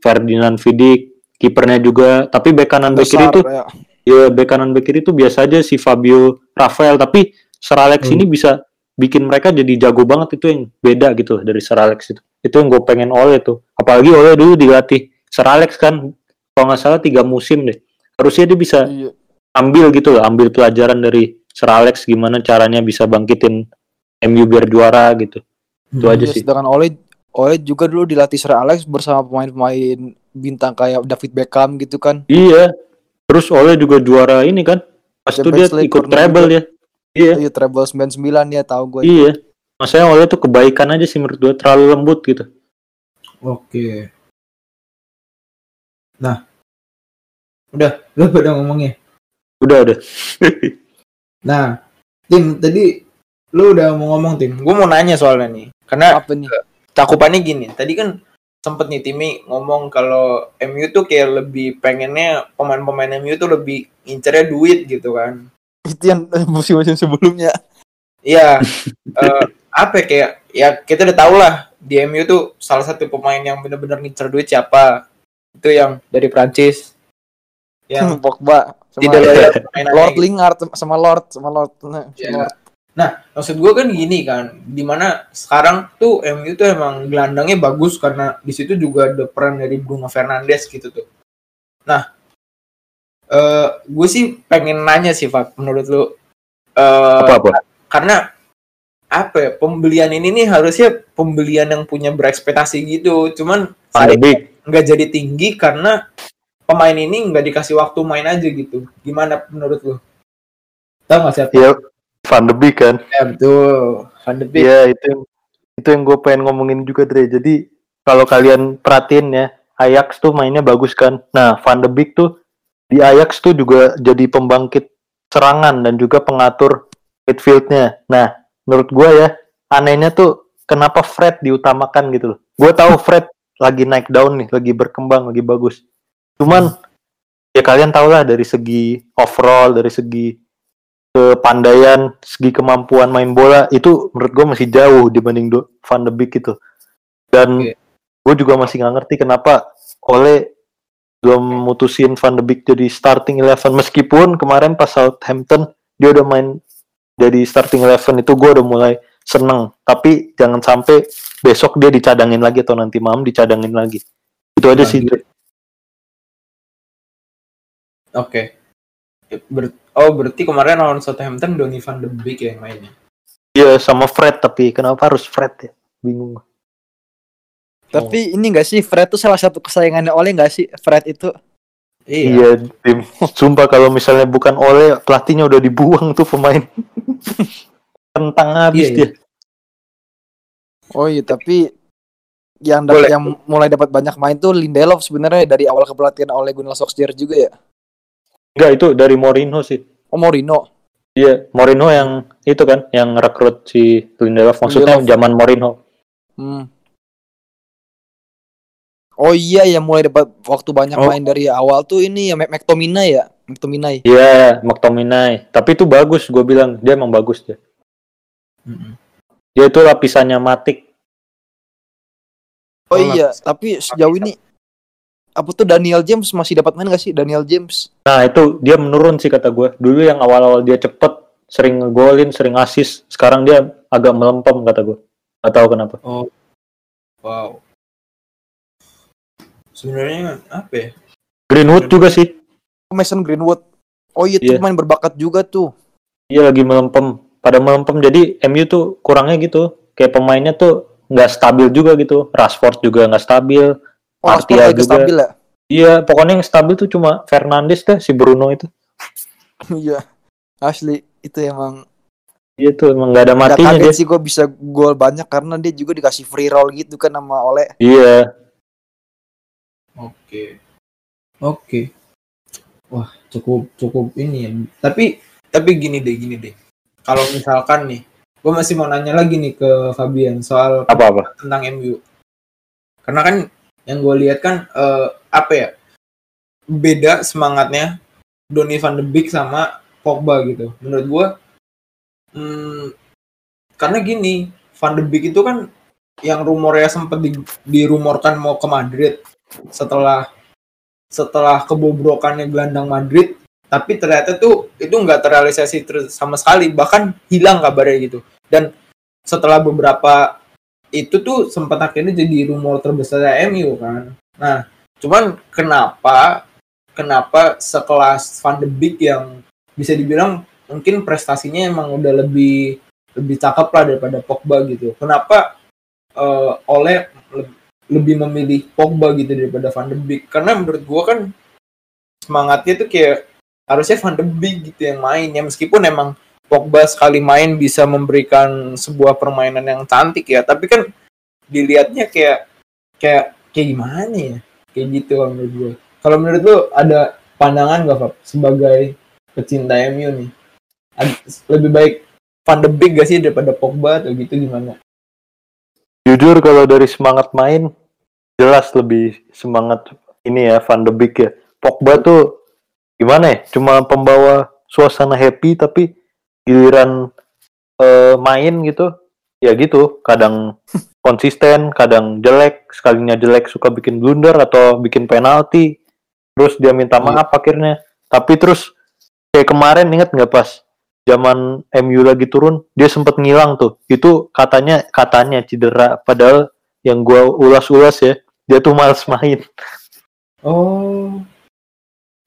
Ferdinand Vidic kipernya juga tapi bek kanan bek kiri tuh ya. ya bek kanan bek kiri tuh biasa aja si Fabio Rafael tapi Sir Alex Hmm. ini bisa bikin mereka jadi jago banget itu yang beda gitu dari Sir Alex itu itu yang gue pengen oleh tuh apalagi oleh dulu dilatih Sir Alex kan kalau nggak salah tiga musim deh harusnya dia bisa Iya. ambil gitu loh ambil pelajaran dari Sir Alex gimana caranya bisa bangkitin MU biar juara gitu itu Hmm. aja Iya, sih sedangkan Ole Ole juga dulu dilatih Sir Alex bersama pemain-pemain bintang kayak David Beckham gitu kan. iya terus oleh juga juara ini kan pas itu dia League ikut treble juga. ya iya Iya, treble 99 ya tahu gue. iya maksudnya oleh tuh kebaikan aja sih menurut gue terlalu lembut gitu Oke. Nah. Udah, lu pada ngomongnya. udah udah Nah, Tim, tadi lu udah mau ngomong, Tim. Gue mau nanya soalnya nih. Karena Apa nih? Cakupannya gini. Tadi kan sempet nih Timi ngomong kalau MU tuh kayak lebih pengennya pemain-pemain MU tuh lebih ngincernya duit gitu kan. Itu yang musim-musim sebelumnya. Iya. eh, apa ya, kayak ya kita udah tau lah di MU tuh salah satu pemain yang bener-bener ngincer duit siapa? Itu yang dari Prancis. Yang Pogba sama tidak loyal Lord. Lingard sama Lord sama Lord. Si Iya. Lord. Maksud gue kan gini kan, di mana sekarang tuh MU tuh emang gelandangnya bagus karena di situ juga ada peran dari Bruno Fernandes gitu tuh. Nah, eh gue sih pengen nanya sih, Pak, menurut lu, eh apa apa karena apa ya pembelian ini nih harusnya pembelian yang punya berekspektasi gitu, cuman nggak jadi tinggi karena pemain ini nggak dikasih waktu main aja gitu. Gimana menurut lu? Tahu nggak siapa? ya Van de Beek kan Ya, betul. Van de Beek. Iya itu yang itu yang gue pengen ngomongin juga Dre. Jadi kalau kalian perhatiin ya, Ajax tuh mainnya bagus kan. Nah Van de Beek tuh di Ajax tuh juga jadi pembangkit serangan dan juga pengatur midfieldnya. Nah menurut gue ya anehnya tuh kenapa Fred diutamakan gitu loh. Gue tahu Fred lagi naik daun nih, lagi berkembang, lagi bagus. Cuman ya kalian tau lah dari segi overall, dari segi kepandaian, segi kemampuan main bola itu menurut gue masih jauh dibanding Do- Van de Beek itu. Dan Oke. gue juga masih nggak ngerti kenapa Ole belum mutusin Van de Beek jadi starting eleven meskipun kemarin pas Southampton dia udah main jadi starting eleven itu gue udah mulai seneng. Tapi jangan sampai besok dia dicadangin lagi atau nanti malam dicadangin lagi. Itu aja sih. Dre. Oke. Ber- oh, berarti kemarin lawan Southampton Donny van de Beek ya yang mainnya. Iya sama Fred tapi kenapa harus Fred ya? Bingung. Tapi ini enggak sih Fred tuh salah satu kesayangannya Ole enggak sih Fred itu? Iya. Iya, tim. Sumpah kalau misalnya bukan Ole, pelatihnya udah dibuang tuh pemain. Tentang habis Iya, dia. Oh iya, tapi yang dapat yang mulai dapat banyak main tuh Lindelof sebenarnya dari awal kepelatihan Ole Gunnar Solskjaer juga ya. Enggak, itu dari Mourinho sih. Oh Mourinho. Iya, Mourinho yang itu kan, yang rekrut si Lindelof. Maksudnya Lindelof. zaman Mourinho. Hmm. Oh iya yang mulai dapat waktu banyak Oh. main dari awal tuh ini ya Mac- McTominay ya. McTominay. Iya, McTominay. Tapi itu bagus, gue bilang. Dia emang bagus dia. Mm-mm. Dia itu lapisannya Matik. Oh Oh, iya, tapi sejauh ini apa tuh Daniel James masih dapat main gak sih Daniel James? Nah, itu dia menurun sih kata gue. Dulu yang awal-awal dia cepet, sering ngegolin, sering asis. Sekarang dia agak melempem kata gue. Gak tahu kenapa. Oh. Wow. Sebenarnya apa ya? Greenwood juga sih. Mason Greenwood. Oh iya tuh Iya. main berbakat juga tuh. Iya lagi melempem. Pada melempem jadi MU tuh kurangnya gitu. Kayak pemainnya tuh nggak stabil juga gitu. Rashford juga nggak stabil. Oh, Martial juga. stabil ya. Iya pokoknya yang stabil tuh cuma Fernandes deh si Bruno itu. Iya. Asli itu emang Iya tuh emang nggak ada Gak matinya kaget dia. sih gue bisa gol banyak karena dia juga dikasih free roll gitu kan sama Ole. Iya. Oke. Oke. Wah, cukup cukup ini ya. Tapi tapi gini deh gini deh kalau misalkan nih gue masih mau nanya lagi nih ke Fabian soal Apa-apa? tentang MU karena kan yang gue lihat kan eh, apa ya beda semangatnya Donny van de Beek sama Pogba gitu. Menurut gue hmm, karena gini van de Beek itu kan yang rumornya sempat di, dirumorkan mau ke Madrid setelah setelah kebobrokannya gelandang Madrid tapi ternyata tuh itu nggak terrealisasi ter- sama sekali bahkan hilang kabarnya gitu. Dan setelah beberapa itu tuh sempat akhirnya jadi rumor terbesar MU kan. Nah cuman kenapa kenapa sekelas Van de Beek yang bisa dibilang mungkin prestasinya emang udah lebih lebih cakep lah daripada Pogba gitu. Kenapa eh, oleh le- lebih memilih Pogba gitu daripada Van de Beek? Karena menurut gua kan semangatnya tuh kayak harusnya Van de Beek gitu yang main ya meskipun emang Pogba sekali main bisa memberikan sebuah permainan yang cantik ya. Tapi kan dilihatnya kayak kayak kayak gimana ya? Kayak gitu kalau menurut gue. Kalau menurut lu ada pandangan gak Fab sebagai pecinta MU nih? Lebih baik Van de Beek gak sih daripada Pogba atau gitu gimana? Jujur kalau dari semangat main jelas lebih semangat ini ya Van de Beek ya. Pogba tuh gimana ya? Cuma pembawa suasana happy tapi giliran eh, main gitu ya gitu. Kadang konsisten kadang jelek sekalinya jelek suka bikin blunder atau bikin penalti. Terus dia minta maaf akhirnya. Tapi terus kayak kemarin inget nggak pas zaman MU lagi turun dia sempet ngilang tuh. Itu katanya katanya cedera. Padahal yang gua ulas-ulas ya dia tuh males main. Oh.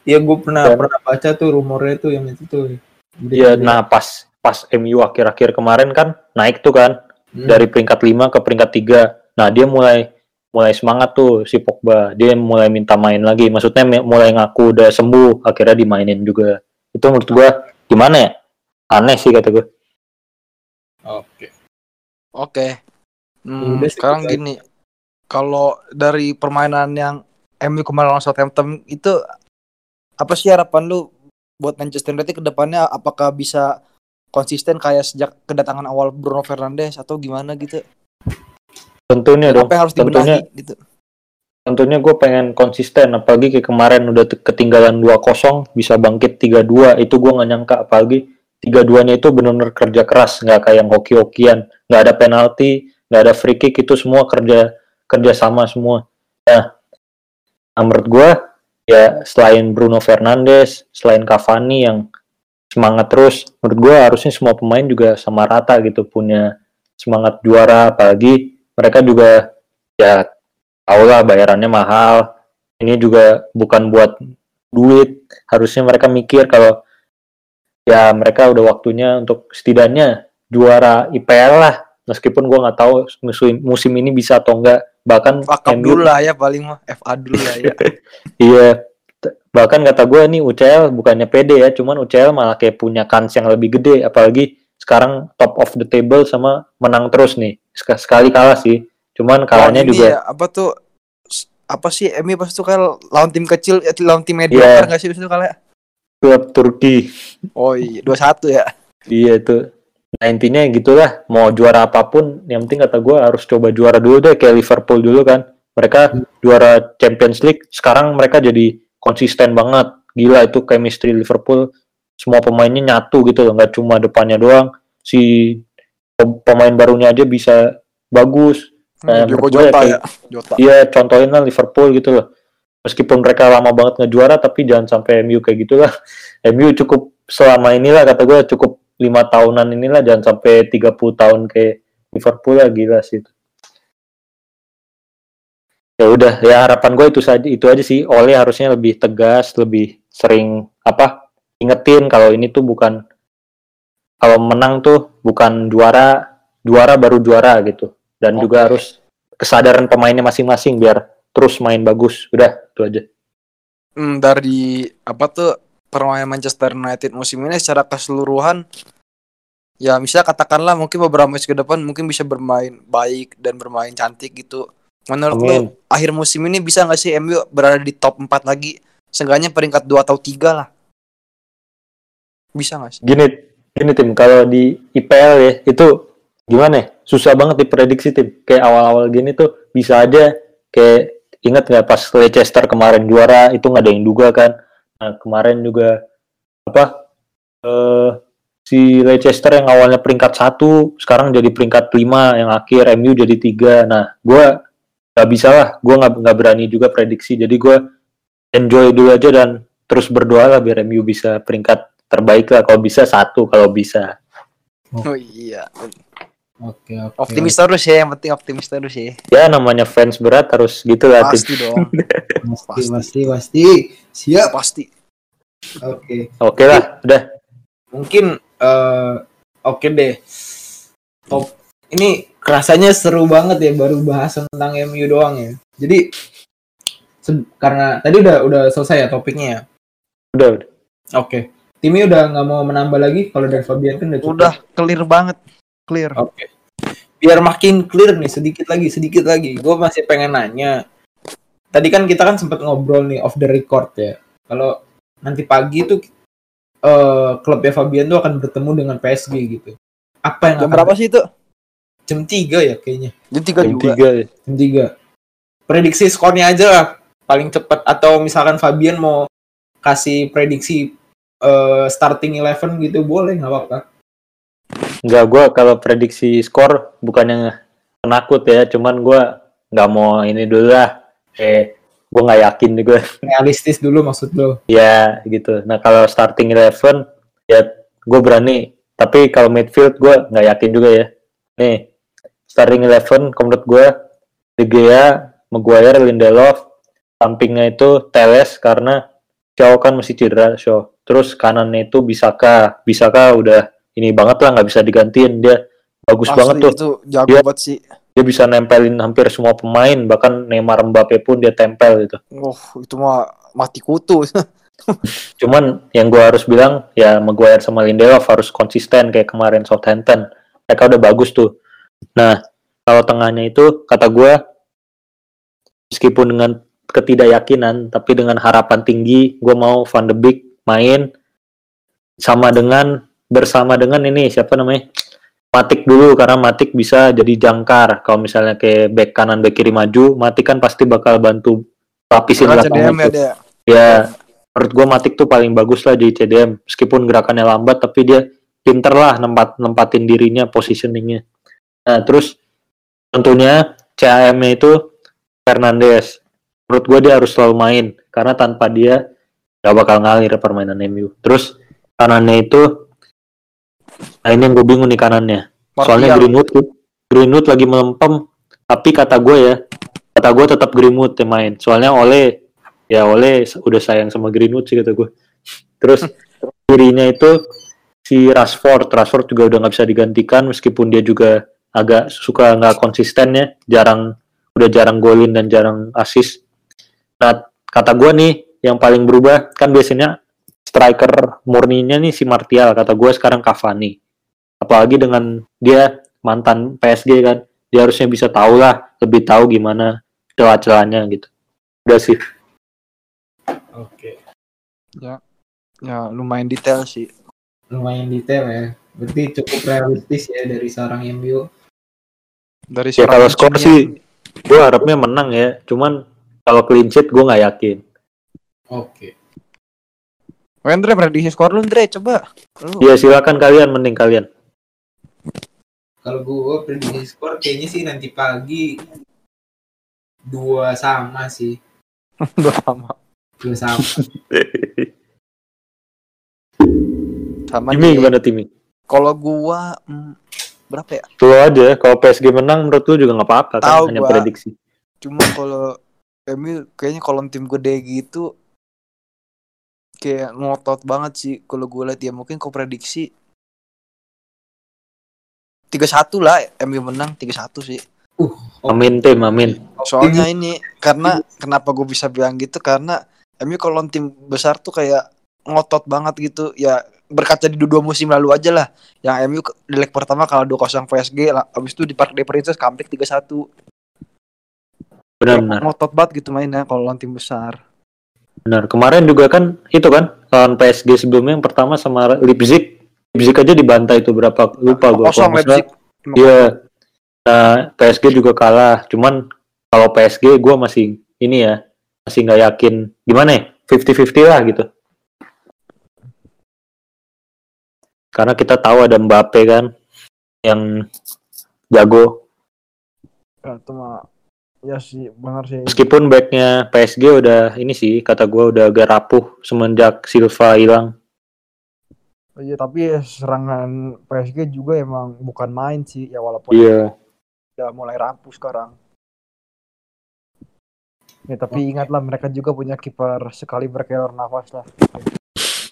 Iya gue pernah Dan- pernah baca tuh rumornya tuh yang itu tuh Iya, nah pas pas MU akhir-akhir kemarin kan naik tuh kan Hmm. dari peringkat 5 ke peringkat 3. Nah, dia mulai mulai semangat tuh si Pogba. Dia mulai minta main lagi. Maksudnya mulai ngaku udah sembuh, akhirnya dimainin juga. Itu menurut gua gimana ya? Aneh sih kata gua. oke Oke. Hmm, Udah sekarang gini. Kalau dari permainan yang MU kemarin lawan Southampton itu apa sih harapan lu buat Manchester United ke depannya apakah bisa konsisten kayak sejak kedatangan awal Bruno Fernandes atau gimana gitu? Tentunya dong. Apa yang harus tentunya gitu? tentunya gue pengen konsisten apalagi kayak kemarin udah ketinggalan 2-0 bisa bangkit 3-2 itu gue nggak nyangka apalagi 3-2 nya itu benar-benar kerja keras nggak kayak yang hoki-hokian nggak ada penalti nggak ada free kick itu semua kerja kerja sama semua nah nah, menurut gue ya selain Bruno Fernandes selain Cavani yang semangat terus menurut gue harusnya semua pemain juga sama rata gitu punya semangat juara apalagi mereka juga ya tau lah bayarannya mahal. Ini juga bukan buat duit harusnya mereka mikir kalau ya mereka udah waktunya untuk setidaknya juara IPL lah. Meskipun gua nggak tahu musim musim ini bisa atau enggak bahkan Fakap MU dulu lah ya paling mah FA dulu lah ya. iya bahkan kata gue nih UCL bukannya pede ya cuman UCL malah kayak punya kans yang lebih gede apalagi sekarang top of the table sama menang terus nih Sek- sekali kalah sih cuman kalahnya ini juga ya, apa tuh apa sih MU pas itu kan lawan tim kecil eh, lawan tim Iya. mediocre nggak sih itu kalah? klub Turki Oh iya, 21 ya. Iya itu. Nah intinya gitulah. Mau juara apa pun, yang penting kata gue harus coba juara dulu deh kayak Liverpool dulu kan. Mereka juara Champions League, sekarang mereka jadi konsisten banget. Gila itu chemistry Liverpool. Semua pemainnya nyatu gitu loh, nggak cuma depannya doang. Si pem- pemain barunya aja bisa bagus. Nah, Joko menurut gue Jota ya. Jota. Iya, contohin lah Liverpool gitu loh. Meskipun mereka lama banget ngejuara, tapi jangan sampai MU kayak gitulah. MU cukup selama inilah kata gue cukup lima tahunan inilah jangan sampai 30 tahun kayak Liverpool lah gila sih itu. Ya udah, ya harapan gue itu saja itu aja sih. Oleh harusnya lebih tegas, lebih sering apa ingetin kalau ini tuh bukan kalau menang tuh bukan juara, juara baru juara gitu. Dan juga Oke. harus kesadaran pemainnya masing-masing biar terus main bagus. Udah, itu aja. Hmm, dari apa tuh permainan Manchester United musim ini secara keseluruhan ya misalnya katakanlah mungkin beberapa match ke depan mungkin bisa bermain baik dan bermain cantik gitu. Menurut Amin. akhir musim ini bisa nggak sih MU berada di top 4 lagi? Seenggaknya peringkat 2 atau 3 lah. Bisa nggak sih? Gini, gini tim, kalau di IPL ya itu gimana ya? Susah banget diprediksi tim. Kayak awal-awal gini tuh bisa aja kayak ingat nggak pas Leicester kemarin juara itu nggak ada yang duga kan? Nah kemarin juga apa? eh si Leicester yang awalnya peringkat satu sekarang jadi peringkat lima yang akhir MU jadi tiga. Nah gue nggak bisa lah, gue nggak nggak berani juga prediksi. Jadi gue enjoy dulu aja dan terus berdoa lah biar MU bisa peringkat terbaik lah kalau bisa satu kalau bisa. Oh iya. Oke, oke. Optimis terus ya, yang penting optimis terus ya. Ya namanya fans berat harus gitu lah. Tim. Pasti dong. Pasti, pasti, pasti. Siap. Pasti. Oke. Oke lah, udah. Mungkin eh oke deh. Top. Ini kerasanya seru banget ya baru bahas tentang MU doang ya. Jadi karena tadi udah udah selesai ya topiknya ya. Udah, udah. Oke. Timnya udah nggak mau menambah lagi kalau dari Fabian kan udah cukup. Udah clear banget. Clear. Oke. Biar makin clear nih sedikit lagi, sedikit lagi. Gue masih pengen nanya. Tadi kan kita kan sempat ngobrol nih off the record ya. Kalau nanti pagi tuh eh klubnya Fabian tuh akan bertemu dengan PSG gitu. Apa yang Jam akan berapa sih itu? Jam 3 ya kayaknya. Jam 3 Jam juga. tiga ya. Jam 3. Prediksi skornya aja lah paling cepat atau misalkan Fabian mau kasih prediksi eh, starting 11 gitu boleh nggak apa-apa. Enggak, gue kalau prediksi skor bukan yang penakut ya, cuman gue nggak mau ini dulu lah. Eh, gue nggak yakin juga. Realistis dulu maksud lo. ya gitu. Nah kalau starting 11 ya gue berani. Tapi kalau midfield gue nggak yakin juga ya. Nih starting 11 kalau menurut gue De Gea, Maguire, Lindelof, sampingnya itu Teles karena Shaw kan masih cedera Shaw. Terus kanannya itu Bisaka, Bisaka udah ini banget lah nggak bisa digantiin dia bagus Asli, banget tuh. Itu jago Dia- banget sih. Dia bisa nempelin hampir semua pemain bahkan Neymar Mbappe pun dia tempel gitu. Oh, itu mah mati kutu. Cuman yang gue harus bilang ya Maguire sama Lindelof harus konsisten kayak kemarin Southampton. Mereka udah bagus tuh. Nah kalau tengahnya itu kata gue meskipun dengan ketidakyakinan tapi dengan harapan tinggi gue mau Van de Beek main sama dengan bersama dengan ini siapa namanya Matik dulu karena Matik bisa jadi jangkar kalau misalnya kayak back kanan back kiri maju Matik kan pasti bakal bantu lapisin belakangnya CDM ya. Ya, menurut gue Matik tuh paling bagus lah di CDM. Meskipun gerakannya lambat, tapi dia pinter lah nempat nempatin dirinya, positioningnya. Nah, terus tentunya CAM-nya itu Fernandes. Menurut gue dia harus selalu main, karena tanpa dia gak bakal ngalir permainan MU. Terus kanannya itu, nah ini yang gue bingung nih kanannya. Soalnya Martial. Greenwood Greenwood lagi melempem, tapi kata gue ya, kata gue tetap Greenwood yang main. Soalnya oleh ya oleh udah sayang sama Greenwood sih kata gue. Terus kirinya itu si Rashford, Rashford juga udah nggak bisa digantikan meskipun dia juga agak suka nggak konsisten ya, jarang udah jarang golin dan jarang assist. Nah kata gue nih yang paling berubah kan biasanya striker murninya nih si Martial, kata gue sekarang Cavani. Apalagi dengan dia mantan PSG kan, dia harusnya bisa tahu lah, lebih tahu gimana celah-celahnya gitu. Udah sih. Oke. Ya lumayan detail sih. Lumayan detail ya. Berarti cukup realistis ya dari seorang MU. Dari Ya kalau skor kuncinya. sih, gue harapnya menang ya. Cuman kalau clean sheet gue nggak yakin. Oke. Andre prediksi skor lu Andre coba. Lu. Ya silakan kalian, mending kalian. Kalau gue prediksi skor kayaknya sih nanti pagi dua sama sih. Udah lama. Dua sama. Sama Timi nih. gimana Timi? Kalau gua hmm, berapa ya? Lu aja, kalau PSG menang menurut lu juga nggak apa-apa kan, hanya gua. prediksi. Cuma kalau MU kayaknya kalau tim gede gitu kayak ngotot banget sih kalau gue lihat ya mungkin kau prediksi 3-1 lah MU menang 3-1 sih. Amin tim, amin. Soalnya ini karena kenapa gue bisa bilang gitu? Karena MU kalau lawan tim besar tuh kayak ngotot banget gitu. Ya berkaca di dua musim lalu aja lah. Yang MU di leg pertama kalah 2-0 PSG lah abis itu di Park de Princes comeback 3-1 Benar-benar. ngotot banget gitu mainnya kalau lawan tim besar Benar. Kemarin juga kan itu kan lawan PSG sebelumnya yang pertama sama Leipzig. Leipzig aja dibantai itu berapa lupa gue. Kosong Leipzig. Iya. Nah, PSG juga kalah. Cuman kalau PSG gue masih ini ya masih nggak yakin gimana ya 50-50 lah gitu. Karena kita tahu ada Mbappe kan yang jago. Ya, itu mah ya sih benar sih. Meskipun backnya PSG udah ini sih kata gue udah agak rapuh semenjak Silva hilang. Iya tapi serangan PSG juga emang bukan main sih ya walaupun Iya. udah mulai rapuh sekarang. Ya tapi ingatlah mereka juga punya kiper sekali berkelor nafas lah.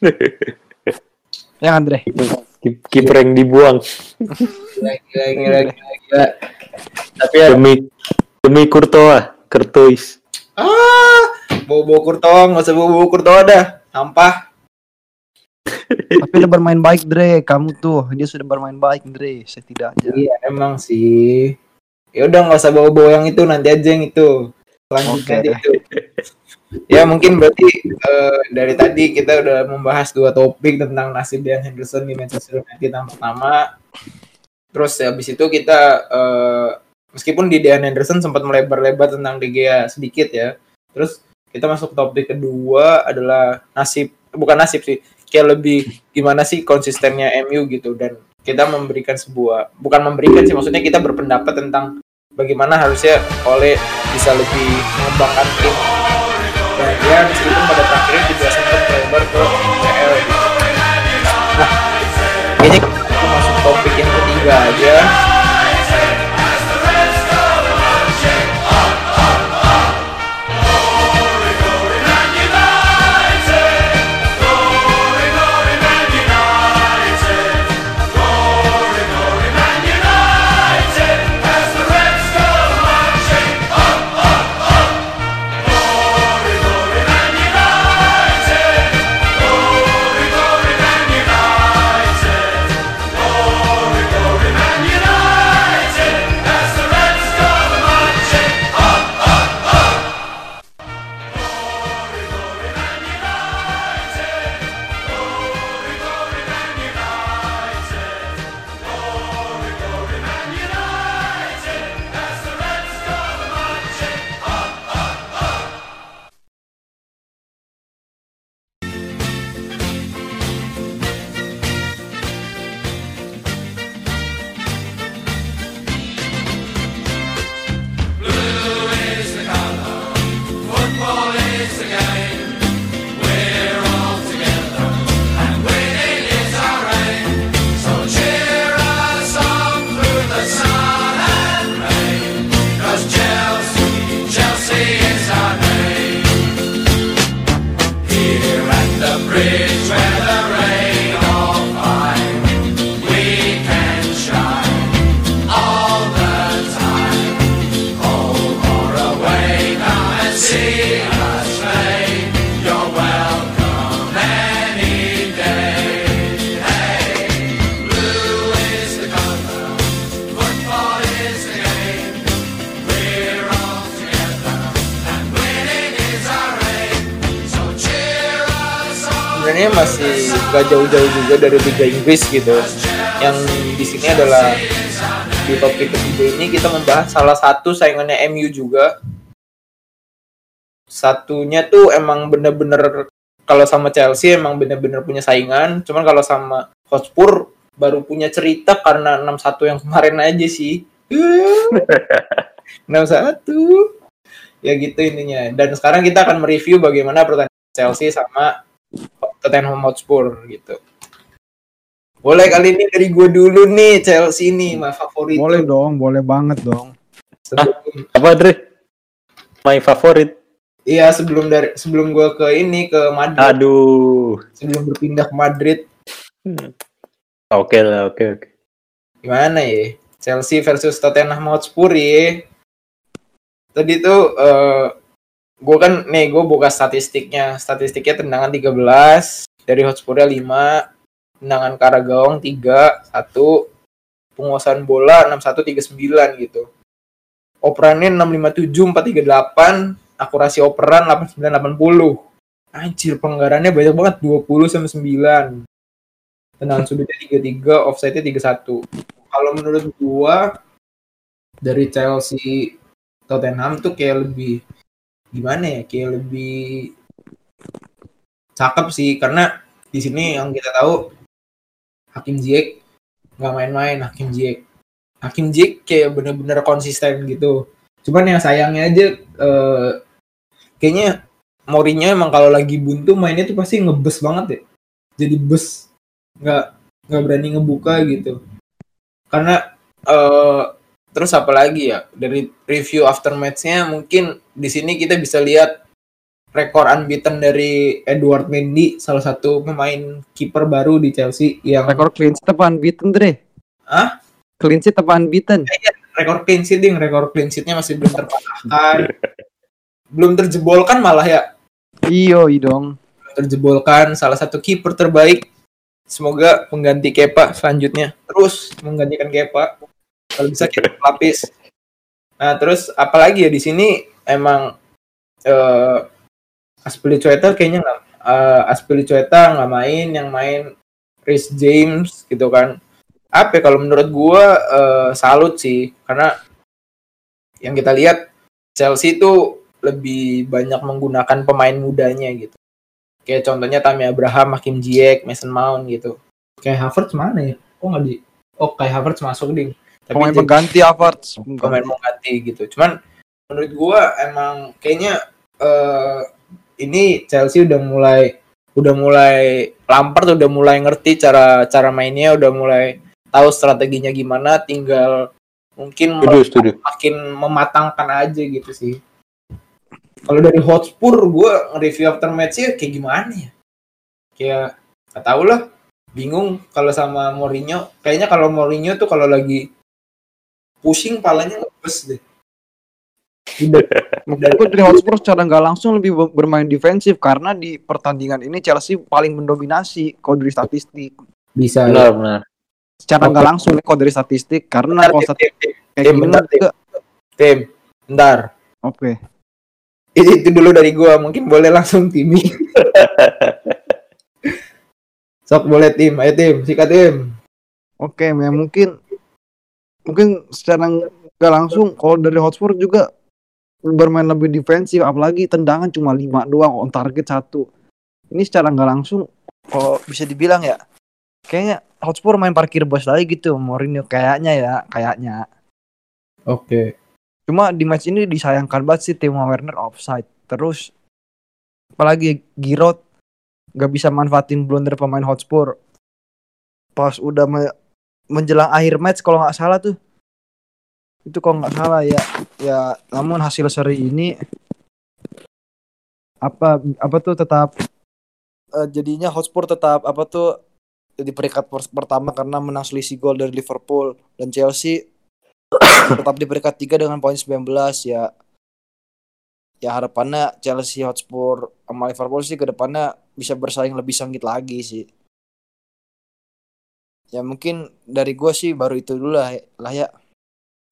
ya Andre. Ki- Kiper yang dibuang Gila, gila, gila, gila, gila. Tapi ya, demi demi Courtois, Courtois. ah, bawa-bawa Kurtoa, nggak usah bawa-bawa Kurtoa dah. Sampah. tapi udah bermain baik Dre, kamu tuh dia sudah bermain baik Dre, setidaknya. Iya, emang sih. Ya udah nggak usah bawa-bawa yang itu, nanti aja yang itu. Selanjutnya Oke. aja itu. Ya mungkin berarti eh, dari tadi kita udah membahas dua topik tentang nasib Dean Henderson di Manchester United yang pertama. Terus habis itu kita eh, meskipun di Dean Henderson sempat melebar-lebar tentang De sedikit ya. Terus kita masuk ke topik kedua adalah nasib bukan nasib sih, kayak lebih gimana sih konsistennya MU gitu dan kita memberikan sebuah bukan memberikan sih maksudnya kita berpendapat tentang bagaimana harusnya oleh bisa lebih mengembangkan tim dan ya meskipun pada terakhirnya juga sempat melebar ke gitu. Nah, kita masuk topik yang ketiga aja. Dari Liga Inggris gitu. Yang di sini adalah di topik ketiga ini kita membahas salah satu saingannya MU juga. Satunya tuh emang bener-bener kalau sama Chelsea emang bener-bener punya saingan. Cuman kalau sama Hotspur baru punya cerita karena 6-1 yang kemarin aja sih. 6-1. Ya gitu intinya. Dan sekarang kita akan mereview bagaimana pertandingan Chelsea sama Tottenham Hotspur gitu. Boleh kali ini dari gue dulu nih Chelsea nih, my favorit. Boleh dong, boleh banget dong. Sebelum- Apa Dre? My favorit. iya sebelum dari sebelum gue ke ini ke Madrid, Aduh. sebelum berpindah ke Madrid, Oke lah, oke oke. gimana ya? Chelsea versus Tottenham Hotspur ya. Tadi tuh eh gue kan nih gue buka statistiknya. Statistiknya tendangan 13, dari Hotspurnya 5, tendangan Karagawang 3, 1, penguasaan bola 61 39 gitu. Operannya 657 438, akurasi operan 89 80. anjir pelanggarannya banyak banget 20 sama 9. Tendangan sudutnya 33, offside-nya 31. Kalau menurut gua dari Chelsea Tottenham tuh kayak lebih gimana ya? Kayak lebih cakep sih karena di sini yang kita tahu Hakim Ziyech nggak main-main Hakim Ziyech. Hakim Ziyech kayak bener-bener konsisten gitu. Cuman yang sayangnya aja eh, kayaknya Mourinho emang kalau lagi buntu mainnya tuh pasti ngebes banget ya. Jadi bus nggak nggak berani ngebuka gitu. Karena eh terus apa lagi ya dari review after match-nya mungkin di sini kita bisa lihat rekor unbeaten dari Edward Mendy salah satu pemain kiper baru di Chelsea yang Rekor clean sheet apa unbeaten, Dre? Hah? Clean sheet apa unbeaten? rekor clean sheet ding rekor clean sheet-nya masih belum terpatahkan belum terjebolkan malah ya Iyo, dong. Belum terjebolkan salah satu kiper terbaik semoga pengganti Kepa selanjutnya terus menggantikan Kepa kalau bisa kita lapis nah terus apalagi ya di sini emang eh Aspilicueta kayaknya nggak eh Aspilicueta nggak main yang main Chris James gitu kan. Apa ya, kalau menurut gua eh, salut sih karena yang kita lihat Chelsea itu lebih banyak menggunakan pemain mudanya gitu. Kayak contohnya Tammy Abraham, Hakim Ziyech, Mason Mount gitu. Kayak Havertz mana ya? Kok nggak di oh kayak Havertz masuk ding. Tapi Pemain jadi- pengganti Havertz. pemain mau ganti gitu. Cuman menurut gua emang kayaknya eh ini Chelsea udah mulai udah mulai Lampard udah mulai ngerti cara cara mainnya, udah mulai tahu strateginya gimana, tinggal mungkin Setuju, setuju. makin mematangkan aja gitu sih. Kalau dari Hotspur gua nge-review after match-nya kayak gimana ya? Kayak gak tau lah, bingung kalau sama Mourinho. Kayaknya kalau Mourinho tuh kalau lagi pusing palanya ngebes deh. Udah, Menurut gue dari Hotspur secara nggak langsung lebih be- bermain defensif karena di pertandingan ini Chelsea paling mendominasi kalau dari statistik. bisa. Benar, benar. Secara nggak langsung nih kalau dari statistik karena kalau tim, statistik tim, bentar, tim. juga tim, bentar. oke. Itu, itu dulu dari gua, mungkin boleh langsung Timi. Sok boleh tim, ayo tim, sikat tim. Oke, ya mungkin mungkin secara nggak langsung kalau dari Hotspur juga bermain lebih defensif apalagi tendangan cuma 5 doang on target satu. Ini secara nggak langsung kalau bisa dibilang ya kayaknya Hotspur main parkir bus lagi gitu Mourinho kayaknya ya, kayaknya. Oke. Cuma di match ini disayangkan banget sih Timo Werner offside. Terus apalagi Giroud gak bisa manfaatin blunder pemain Hotspur. Pas udah me- menjelang akhir match kalau nggak salah tuh. Itu kalau nggak salah ya. Ya namun hasil seri ini apa apa tuh tetap eh, jadinya Hotspur tetap apa tuh di peringkat per- pertama karena menang selisih gol dari Liverpool dan Chelsea tetap di peringkat 3 dengan poin 19 ya. Ya harapannya Chelsea Hotspur sama Liverpool sih ke depannya bisa bersaing lebih sengit lagi sih. Ya mungkin dari gue sih baru itu dulu lah, lah ya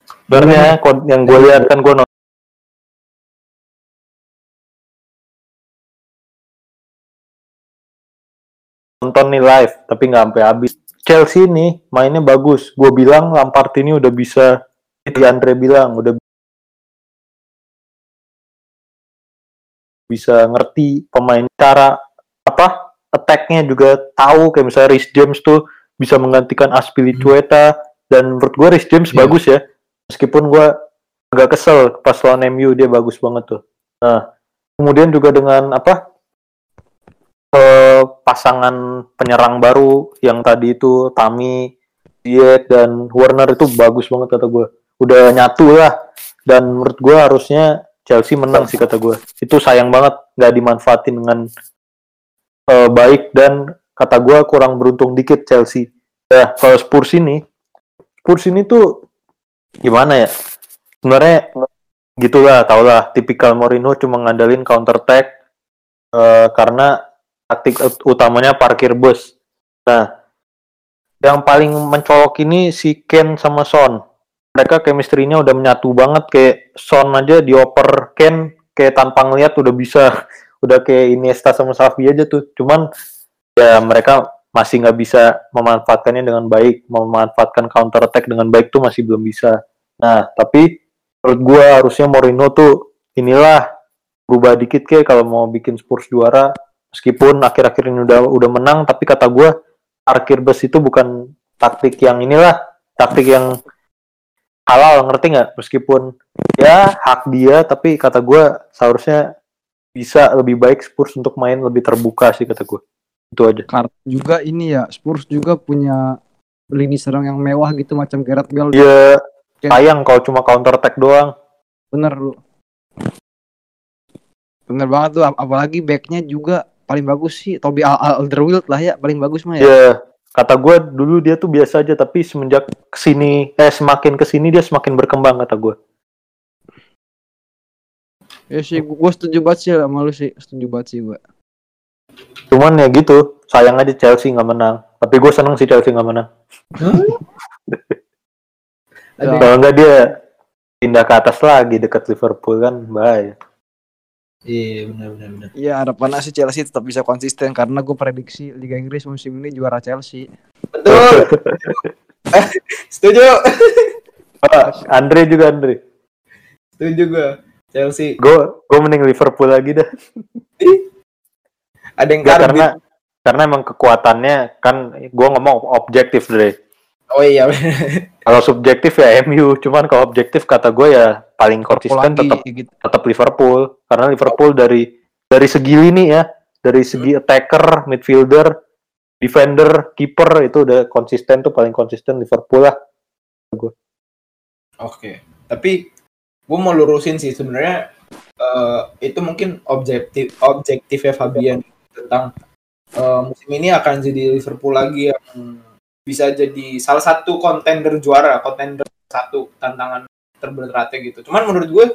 Sebenarnya kon- yang gue lihat kan gue nonton nih live tapi nggak sampai habis. Chelsea ini mainnya bagus. Gue bilang Lampard ini udah bisa, di Andre bilang udah bisa ngerti pemain cara apa attack-nya juga tahu kayak misalnya Rhys James tuh bisa menggantikan Aspilicueta dan menurut gue Rhys James Iya. bagus ya meskipun gue agak kesel pas lawan MU dia bagus banget tuh. Nah kemudian juga dengan apa eh, pasangan penyerang baru yang tadi itu Tami Ziyech dan Werner itu bagus banget kata gue udah nyatu lah. Dan menurut gue harusnya Chelsea menang sih kata gue itu sayang banget nggak dimanfaatin dengan eh, baik. Dan kata gue kurang beruntung dikit Chelsea. Ya kalau Spurs ini Spurs ini tuh gimana ya? Sebenarnya gitulah tau lah tipikal Mourinho cuma ngandalin counter attack eh, karena taktik ut- utamanya parkir bus. Nah yang paling mencolok ini si Ken sama Son. Mereka chemistry-nya udah menyatu banget kayak Son aja dioper Ken kayak tanpa ngeliat udah bisa. Udah kayak Iniesta sama Xavi aja tuh. Cuman ya mereka masih nggak bisa memanfaatkannya dengan baik, memanfaatkan counter attack dengan baik tuh masih belum bisa. Nah, tapi menurut gua harusnya Mourinho tuh inilah berubah dikit kayak kalau mau bikin Spurs juara meskipun akhir-akhir ini udah udah menang tapi kata gua parkir bus itu bukan taktik yang inilah taktik yang halal ngerti nggak meskipun ya hak dia tapi kata gua seharusnya bisa lebih baik Spurs untuk main lebih terbuka sih kata gua itu aja Karena juga ini ya Spurs juga punya lini serang yang mewah gitu macam Gareth Bale. ya sayang kalau cuma counter attack doang Bener lu. Bener banget tuh ap- apalagi backnya juga paling bagus sih Toby Al- Alderweireld lah ya paling bagus mah ya. ya kata gua dulu dia tuh biasa aja tapi semenjak ke sini eh semakin ke sini dia semakin berkembang kata gua Ya sih gue setuju banget sih sama lu sih setuju banget sih gue. Cuman ya gitu sayang aja Chelsea nggak menang tapi gue seneng sih Chelsea nggak menang kalau nggak dia pindah ke atas lagi dekat Liverpool kan bahaya Iya benar benar benar. Iya harapannya sih Chelsea tetap bisa konsisten karena gue prediksi Liga Inggris musim ini juara Chelsea. Betul. Setuju. Pak, Andre juga Andre Setuju gue. Chelsea. gue gue mending Liverpool lagi dah Ada yang Nggak, karbit. karena karena emang kekuatannya kan gue ngomong objektif deh Oh iya. kalau subjektif ya MU cuman kalau objektif kata gue ya paling konsisten tetap lagi, gitu. tetap Liverpool karena Liverpool dari dari segi lini ya dari segi attacker midfielder defender kiper itu udah konsisten tuh paling konsisten Liverpool lah Oke. Tapi gue mau lurusin sih sebenarnya eh, itu mungkin objektif objektifnya Fabian tentang eh, musim ini akan jadi Liverpool lagi yang bisa jadi salah satu kontender juara, kontender satu tantangan terberatnya gitu. Cuman menurut gue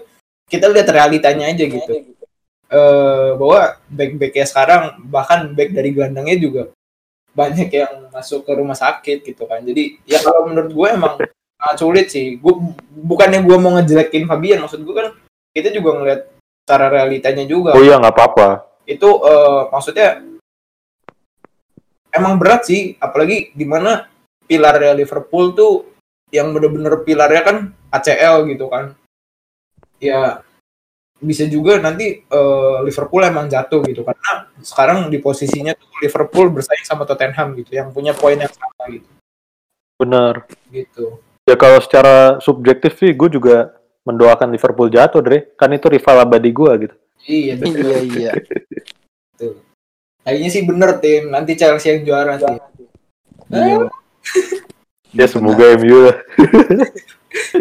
kita lihat realitanya aja gitu. Eh bahwa back-backnya sekarang bahkan back dari gelandangnya juga banyak yang masuk ke rumah sakit gitu kan. Jadi ya kalau menurut gue emang sangat sulit sih. Gue bukannya gue mau ngejelekin Fabian, maksud gue kan kita juga ngeliat cara realitanya juga. oh iya nggak apa-apa Itu eh, maksudnya emang berat sih, apalagi di mana pilarnya Liverpool tuh yang bener-bener pilarnya kan ACL gitu kan. Ya bisa juga nanti eh, Liverpool emang jatuh gitu karena sekarang di posisinya tuh Liverpool bersaing sama Tottenham gitu yang punya poin yang sama gitu. Bener gitu. Ya kalau secara subjektif sih gue juga mendoakan Liverpool jatuh Dre. Kan itu rival abadi gue gitu iya betul Iya iya. kayaknya sih bener tim. Nanti Chelsea yang juara sih. Iya. ya semoga MU lah.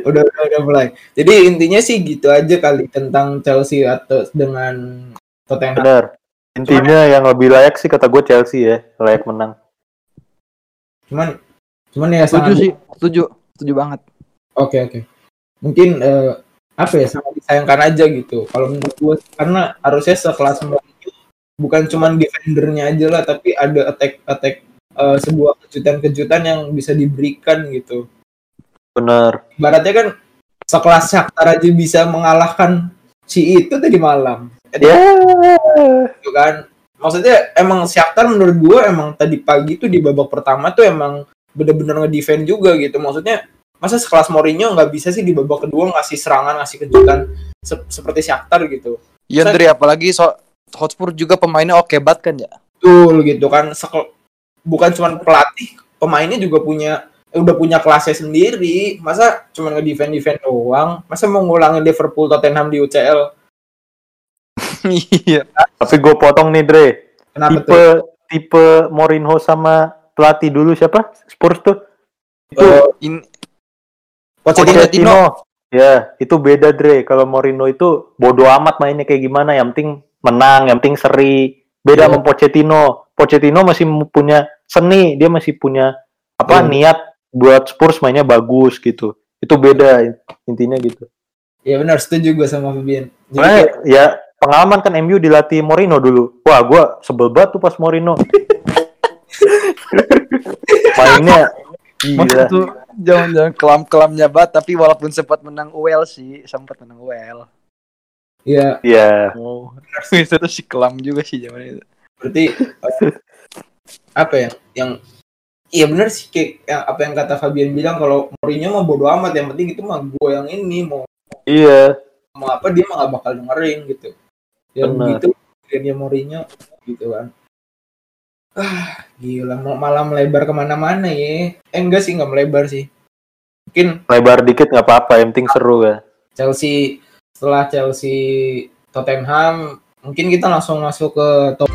Udah udah, udah mulai. Jadi intinya sih gitu aja kali tentang Chelsea atau dengan Tottenham. Bener. Intinya yang lebih layak sih kata gue Chelsea ya layak menang. Cuman cuman ya Setuju sangat sih, setuju, setuju banget. oke oke. Mungkin eh, apa ya sangat disayangkan aja gitu. Kalau menurut gue karena harusnya sekelas Mourinho bukan cuman defendernya aja lah tapi ada attack attack eh, sebuah kejutan-kejutan yang bisa diberikan gitu. Bener ibaratnya kan sekelas Shakhtar aja bisa mengalahkan si itu tadi malam. Ya. gitu kan. Maksudnya emang Shakhtar menurut gue emang tadi pagi tuh di babak pertama tuh emang bener-bener ngedefend juga gitu. Maksudnya masa sekelas Mourinho nggak bisa sih di babak kedua ngasih serangan ngasih kejutan se- seperti Shakhtar gitu? Iya Saya- Dri, apalagi so Hotspur juga pemainnya oke banget kan ya. betul gitu kan. Sekel- bukan cuma pelatih pemainnya juga punya eh, udah punya kelasnya sendiri. Masa cuma ngedefend defend doang? Masa mau ngulangin Liverpool Tottenham di UCL Iya. tapi gue potong nih Dre. Kenapa tipe tuh? tipe Mourinho sama pelatih dulu siapa? Spurs tuh. Itu In Pochettino Pochettino ya itu beda Dre. Kalau Mourinho itu bodoh amat mainnya kayak gimana. Yang penting menang yang penting seri. Beda Iya. sama Pochettino. Pochettino masih punya seni. Dia masih punya apa Iya. niat buat Spurs mainnya bagus gitu. Itu beda intinya gitu. Ya benar. Setuju gue sama Fabian. Jadi Makanya kayak- ya pengalaman kan MU dilatih Mourinho dulu. Wah gua sebel banget tuh pas Mourinho mainnya Maksud gila. tuh jangan-jangan kelam-kelamnya banget tapi walaupun sempat menang UEL sih, sempat menang UEL. Ya, Iya. Oh, itu tuh si kelam juga sih zaman itu. berarti apa ya? Yang Iya bener sih kayak yang, apa yang kata Fabian bilang kalau Mourinho mah bodo amat yang penting itu mah gue yang ini mau Iya. mau apa dia mah gak bakal dengerin gitu. Ya Benar. begitu dia Mourinho gitu kan. Ah gila mau malah melebar ke mana-mana ya. Eh enggak sih nggak melebar sih. Mungkin Lebar dikit nggak apa-apa, yang penting seru kan. Chelsea setelah Chelsea Tottenham mungkin kita langsung masuk ke top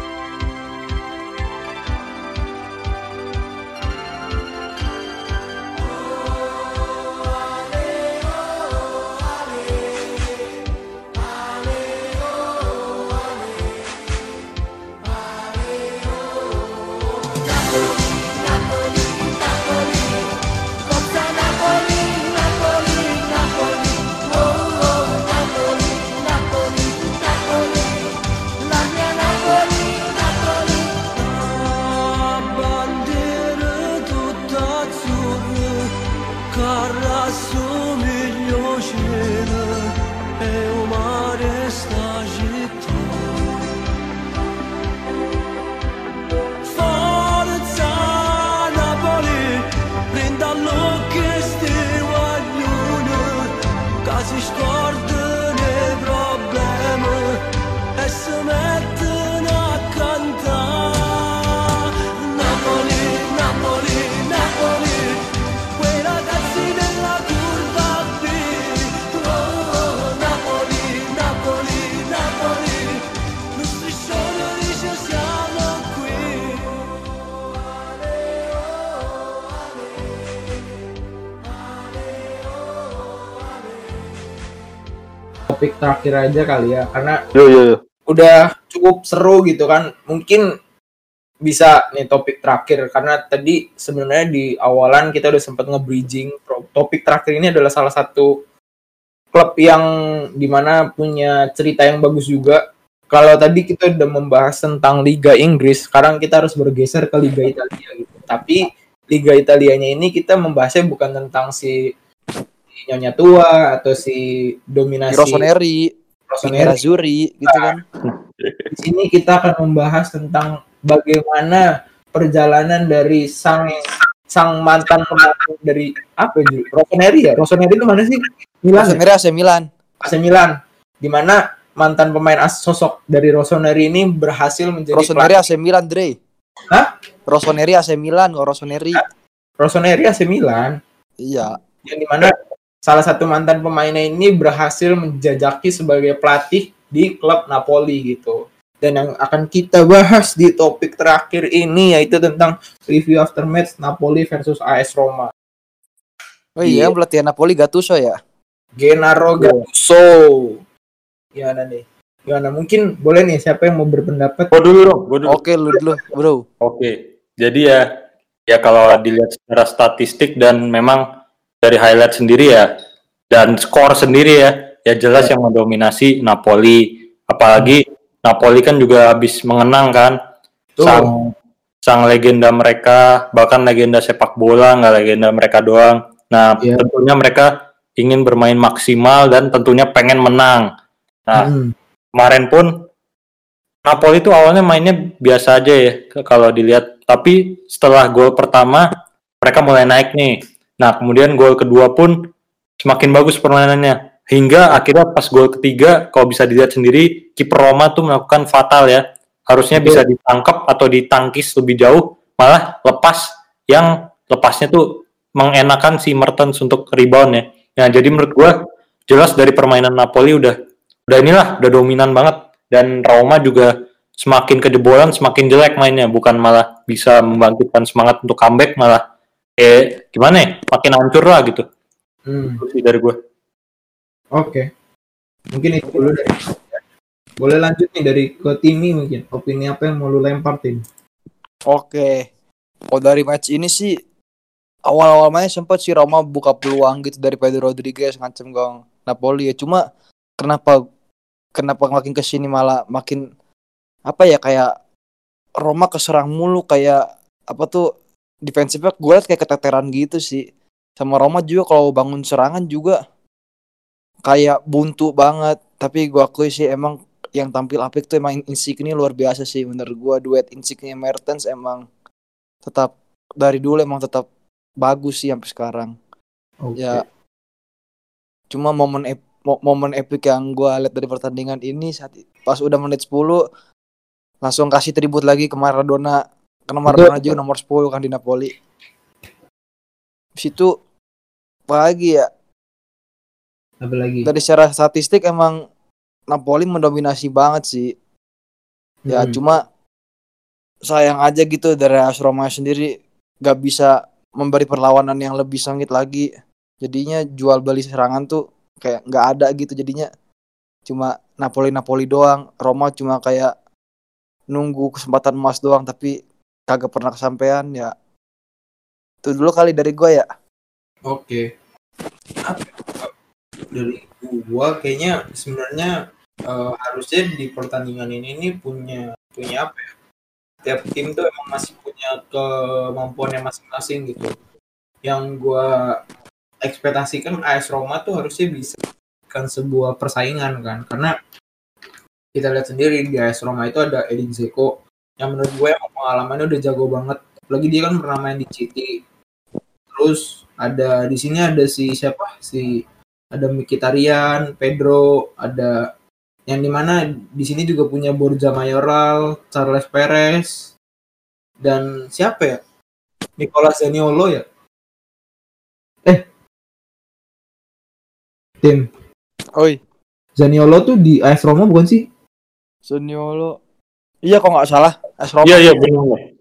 terakhir aja kali ya karena Yo yo yo. udah cukup seru gitu kan. Mungkin bisa nih topik terakhir karena tadi sebenarnya di awalan kita udah sempat nge-bridging. Topik terakhir ini adalah salah satu klub yang di mana punya cerita yang bagus juga. Kalau tadi kita udah membahas tentang Liga Inggris sekarang kita harus bergeser ke Liga Italia gitu. Tapi Liga Italianya ini kita membahasnya bukan tentang si Nyonya Tua atau si dominasi Rossoneri, Rossoneri. Nerazzurri gitu kan. Di sini kita akan membahas tentang bagaimana perjalanan dari sang sang mantan pemain dari apa itu? Rossoneri ya? Rossoneri itu mana sih? Milan. ya? Rossoneri AC Milan. AC Milan. Di mana mantan pemain as sosok dari Rossoneri ini berhasil menjadi Rossoneri AC Milan, Dre. Hah? Rossoneri AC Milan, oh Rossoneri. Rossoneri AC Milan Iya. yang di mana salah satu mantan pemainnya ini berhasil menjajaki sebagai pelatih di klub Napoli gitu. Dan yang akan kita bahas di topik terakhir ini yaitu tentang review after match Napoli versus AS Roma. Oh iya, Iya. pelatihan Napoli Gattuso ya. Gennaro Gattuso. Gimana nih? Gimana? Mungkin boleh nih siapa yang mau berpendapat? Gua dulu dong, gua dulu. Oke, lu dulu, Bro. Oke, jadi ya ya kalau dilihat secara statistik dan memang dari highlight sendiri ya dan skor sendiri ya ya jelas yang mendominasi Napoli. Apalagi Napoli kan juga habis mengenang kan Tuh. sang sang legenda mereka bahkan legenda sepak bola nggak legenda mereka doang. Nah Iya. tentunya mereka ingin bermain maksimal dan tentunya pengen menang. Nah Hmm. kemarin pun Napoli itu awalnya mainnya biasa aja ya kalau dilihat tapi setelah gol pertama mereka mulai naik nih nah kemudian gol kedua pun semakin bagus permainannya. Hingga akhirnya pas gol ketiga kalau bisa dilihat sendiri kiper Roma tuh melakukan fatal ya. Harusnya bisa ditangkap atau ditangkis lebih jauh malah lepas yang lepasnya tuh mengenakan si Mertens untuk rebound ya. Nah jadi menurut gua jelas dari permainan Napoli udah udah inilah udah dominan banget. Dan Roma juga semakin kejebolan semakin jelek mainnya. Bukan malah bisa membangkitkan semangat untuk comeback malah eh gimana ya makin hancur lah gitu Hmm. sih dari gue Oke. Mungkin itu dulu dari boleh lanjut nih dari ke Timi mungkin opini apa yang mau lu lempar tim Oke. Oh dari match ini sih awal-awal main sempat sih Roma buka peluang gitu dari Pedro Rodriguez ngancem gong Napoli ya. Cuma kenapa kenapa makin ke sini malah makin apa ya kayak Roma keserang mulu kayak apa tuh defensifnya gue liat kayak keteteran gitu sih. Sama Roma juga kalau bangun serangan juga kayak buntu banget. Tapi gua akui sih emang yang tampil apik tuh emang Insigne luar biasa sih menurut gua duet Insigne Mertens emang tetap dari dulu emang tetap bagus sih sampai sekarang. Oke. Ya cuma momen ep- mo- momen epic yang gua lihat dari pertandingan ini saat pas udah menit 10 langsung kasih tribut lagi ke Maradona karena Maradona juga nomor 10 kan di Napoli. Situ pagi ya Apa lagi? dari secara statistik emang Napoli mendominasi banget sih. Ya Hmm. cuma sayang aja gitu dari AS Roma sendiri gak bisa memberi perlawanan yang lebih sengit lagi. Jadinya jual beli serangan tuh kayak nggak ada gitu jadinya cuma Napoli Napoli doang. Roma cuma kayak nunggu kesempatan emas doang tapi kagak pernah kesampaian ya. Itu dulu kali dari gua ya. Oke. Pak? Dari gua kayaknya sebenarnya eh, harusnya di pertandingan ini nih punya punya apa ya? Tiap tim tuh emang masih punya kemampuannya masing-masing gitu. Yang gua ekspektasikan AS Roma tuh harusnya bisa kan sebuah persaingan kan karena kita lihat sendiri di AS Roma itu ada Edin Dzeko yang menurut gue emang pengalamannya udah jago banget lagi dia kan pernah main di City terus ada di sini ada si siapa si ada Mkhitaryan, Pedro, ada yang di mana di sini juga punya Borja Mayoral, Charles Perez, dan siapa ya? Nicolas Zaniolo ya? Eh, tim Oi, Zaniolo tuh di AS Roma bukan sih? Suniolo. Iya kok nggak salah. AS Roma. Iya iya benar.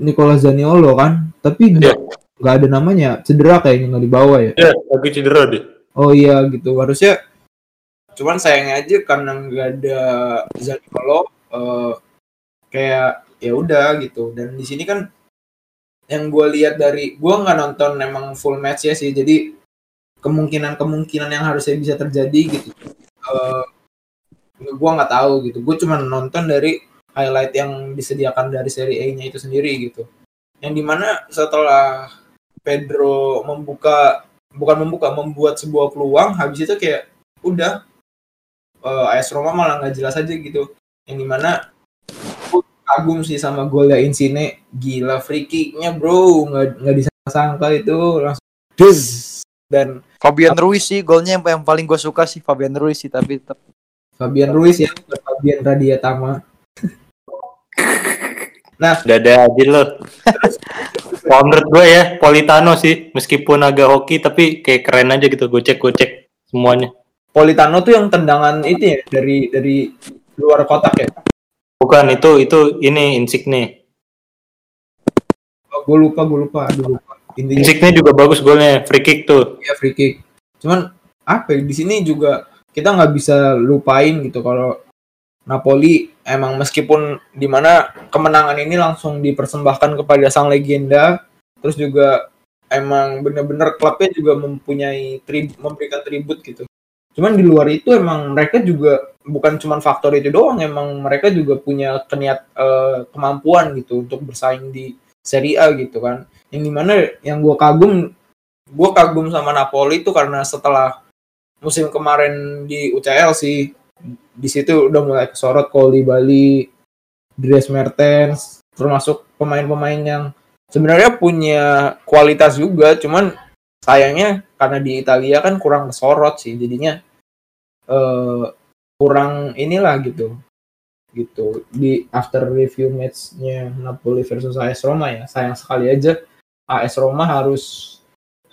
Nicolas Zaniolo kan? Tapi nggak nggak ada namanya, cedera kayaknya nggak dibawa ya. Iya lagi cedera deh. Oh iya gitu harusnya cuman sayangnya aja karena nggak ada Zaniolo eh, kayak ya udah gitu dan di sini kan yang gue lihat dari gue nggak nonton emang full match ya sih jadi kemungkinan kemungkinan yang harusnya bisa terjadi gitu eh gue nggak tahu gitu gue cuma nonton dari highlight yang disediakan dari seri A-nya itu sendiri gitu. Yang di mana setelah Pedro membuka bukan membuka membuat sebuah peluang habis itu kayak udah eh, AS Roma malah nggak jelas aja gitu. Yang di mana aku kagum sih sama golnya Insigne. Gila free kicknya bro nggak nggak disangka itu langsung dus dan Fabian Ruiz sih golnya yang, yang paling gue suka sih Fabian Ruiz sih tapi tetap Fabian Ruiz ya Fabian Radiatama Udah ada aja lo. Kalau menurut gue ya Politano sih meskipun agak hoki tapi kayak keren aja gitu gocek-gocek semuanya. Politano tuh yang tendangan itu ya dari dari luar kotak ya Bukan itu itu ini Insigne. oh, gue lupa gue lupa aduh lupa intinya Insigne juga bagus golnya free kick tuh. ya free kick. Cuman apa ya, di sini juga kita nggak bisa lupain gitu kalau Napoli emang meskipun di mana kemenangan ini langsung dipersembahkan kepada sang legenda, terus juga emang bener-bener klubnya juga mempunyai trib memberikan tribut gitu. Cuman di luar itu emang mereka juga bukan cuman faktor itu doang, emang mereka juga punya keniat eh, kemampuan gitu untuk bersaing di Serie A gitu kan. Yang di mana yang gue kagum gue kagum sama Napoli itu karena setelah musim kemarin di UCL sih di situ udah mulai kesorot Koli Bali, Dries Mertens, termasuk pemain-pemain yang sebenarnya punya kualitas juga, cuman sayangnya karena di Italia kan kurang kesorot sih, jadinya eh, kurang inilah gitu, gitu. Di after review matchnya Napoli versus AS Roma ya, sayang sekali aja AS Roma harus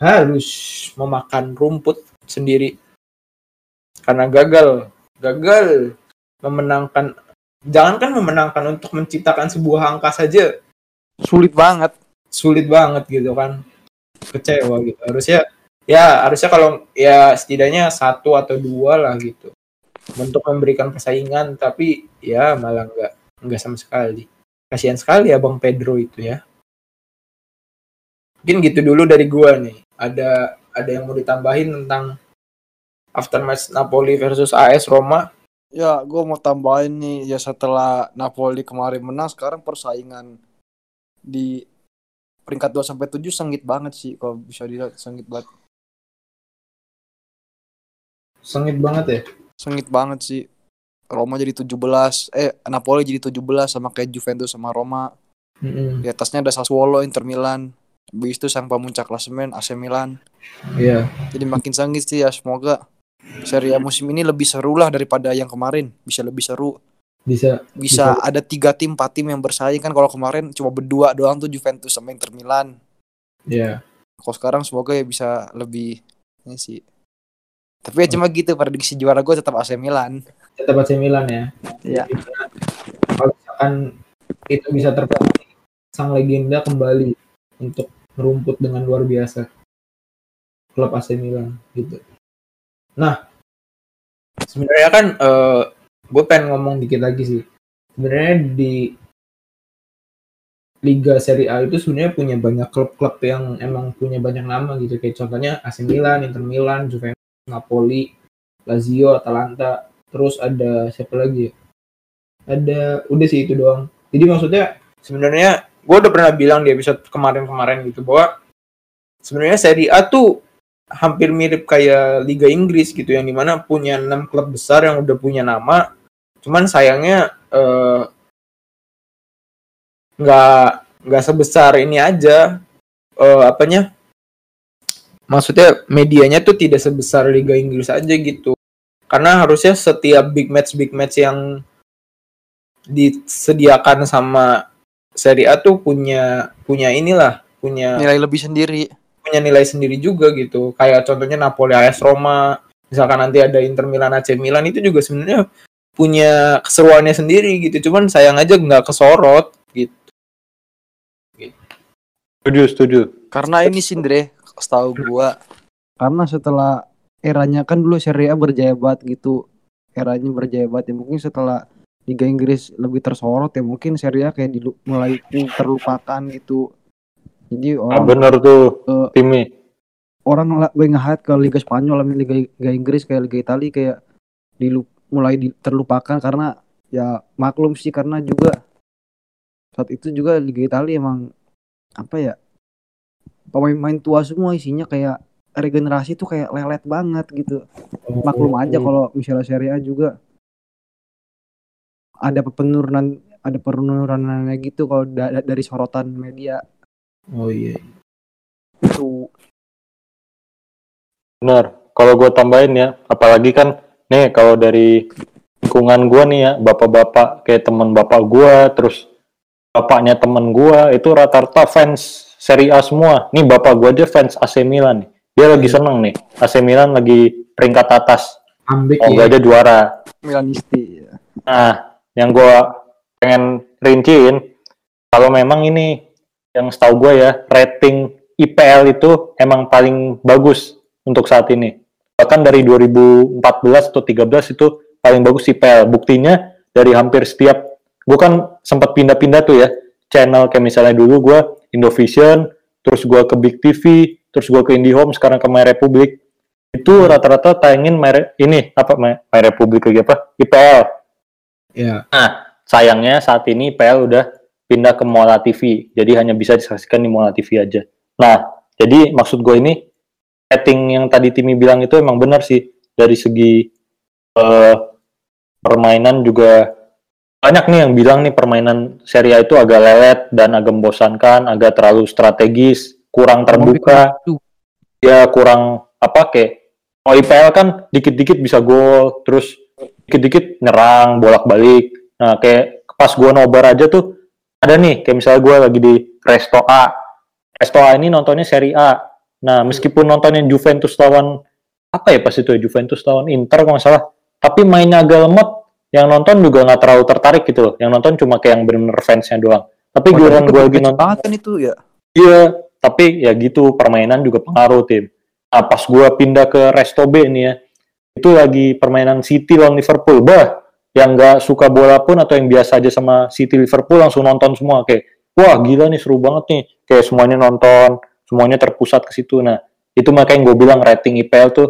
harus memakan rumput sendiri. Karena gagal gagal memenangkan jangankan memenangkan untuk menciptakan sebuah angka saja. Sulit banget. Sulit banget gitu kan. Kecewa gitu. Harusnya ya harusnya kalau ya setidaknya satu atau dua lah gitu. Untuk memberikan persaingan tapi ya malah nggak nggak sama sekali. Kasihan sekali ya bang Pedro itu ya. Mungkin gitu dulu dari gua nih. Ada ada yang mau ditambahin tentang aftermatch Napoli versus AS Roma ya gue mau tambahin nih ya setelah Napoli kemarin menang sekarang persaingan di peringkat 2 sampai 7 sengit banget sih kalau bisa dilihat sengit banget Sengit banget ya. Sengit banget sih. Roma jadi 17, eh Napoli jadi 17 sama kayak Juventus sama Roma. Mm-mm. Di atasnya ada Sassuolo, Inter Milan. Habis itu sang pemuncak klasemen AC Milan. Iya. Jadi makin sengit sih ya semoga Serie A musim ini lebih seru lah daripada yang kemarin. Bisa lebih seru. Bisa Bisa ada tiga tim, empat tim yang bersaing kan. Kalau kemarin cuma berdua doang tuh Juventus sama Inter Milan. ya. Kalau sekarang semoga ya bisa lebih ini sih. Tapi ya cuma gitu prediksi juara gue tetap AC Milan. Tetap AC Milan ya. Iya. Kalau misalkan itu bisa terpenuhi sang legenda kembali untuk merumput dengan luar biasa klub AC Milan gitu. Nah, sebenarnya kan eh gue pengen ngomong dikit lagi sih. Sebenarnya di Liga Serie A itu sebenarnya punya banyak klub-klub yang emang punya banyak nama gitu kayak contohnya AC Milan, Inter Milan, Juventus, Napoli, Lazio, Atalanta, terus ada siapa lagi ya? Ada udah sih itu doang. Jadi maksudnya sebenarnya gue udah pernah bilang di episode kemarin-kemarin gitu bahwa sebenarnya Serie A tuh hampir mirip kayak Liga Inggris gitu yang di mana punya enam klub besar yang udah punya nama. Cuman sayangnya eh, nggak nggak sebesar ini aja eh, apanya maksudnya medianya tuh tidak sebesar Liga Inggris aja gitu karena harusnya setiap big match big match yang disediakan sama Serie A tuh punya punya inilah punya Nilai lebih sendiri. Punya nilai sendiri juga gitu. Kayak contohnya Napoli AS Roma misalkan nanti ada Inter Milan AC Milan itu juga sebenarnya punya keseruannya sendiri gitu. Cuman sayang aja nggak kesorot gitu. Setuju, setuju. Karena ini sih Andre, setahu gua. Karena setelah eranya kan dulu Serie A berjaya banget gitu. Eranya berjaya banget. Ya mungkin setelah Liga Inggris lebih tersorot ya mungkin Serie A kayak dilu- mulai terlupakan gitu jadi Ah, orang bener tuh Eh, timnya. orang lebih nge ke Liga Spanyol sama Liga, Liga Inggris kayak Liga Italia kayak dilu mulai di- terlupakan karena ya maklum sih karena juga saat itu juga Liga Italia emang apa ya pemain-pemain tua semua isinya kayak regenerasi tuh kayak lelet banget gitu. Maklum aja kalau misalnya Serie A juga ada penurunan ada penurunannya gitu kalau da- dari sorotan media oh iya tuh Bener. Kalau gue tambahin ya, apalagi kan nih kalau dari lingkungan gue nih ya, bapak-bapak kayak teman bapak gue, terus bapaknya temen gue itu rata-rata fans Serie A semua. Nih bapak gue aja fans AC Milan nih. Dia lagi seneng nih. AC Milan lagi peringkat atas. ambek Semoga ya aja juara. Milanisti ya. Nah, yang gue pengen rinciin, kalau memang ini yang setahu gue ya, rating IPL itu emang paling bagus untuk saat ini. Bahkan dari 2014 atau 13 itu paling bagus IPL. Buktinya dari hampir setiap, gue kan sempat pindah-pindah tuh ya, channel kayak misalnya dulu gue Indovision, terus gue ke Big TV, terus gue ke IndiHome, sekarang ke My Republic. Itu rata-rata tayangin My Re- ini apa My, My Republic lagi apa? IPL ya sayangnya saat ini PL udah pindah ke Mola TV jadi hanya bisa disaksikan di Mola TV aja. Nah jadi maksud gue ini rating yang tadi Timi bilang itu emang benar sih. Dari segi eh, permainan juga banyak nih yang bilang nih permainan Serie A itu agak lelet dan agak membosankan agak terlalu strategis kurang terbuka. Ya kurang apa kayak kalau IPL kan dikit-dikit bisa gol terus dikit-dikit nyerang bolak-balik. Nah kayak pas gua nobar aja tuh ada nih kayak misalnya gua lagi di Resto A Resto A ini nontonnya Serie A nah meskipun nontonnya Juventus lawan apa ya pas itu ya Juventus lawan Inter kalau nggak salah tapi mainnya agak lemot yang nonton juga nggak terlalu tertarik gitu loh yang nonton cuma kayak yang bener-bener fansnya doang tapi giliran gua lagi nonton kan itu ya. Iya, tapi ya gitu permainan juga pengaruh tim. Nah, pas gua pindah ke Resto B nih ya, itu lagi permainan City lawan Liverpool. Bah, yang nggak suka bola pun atau yang biasa aja sama City Liverpool langsung nonton semua kayak, wah gila nih seru banget nih. Kayak semuanya nonton, semuanya terpusat ke situ. Nah, itu makanya gue bilang rating IPL tuh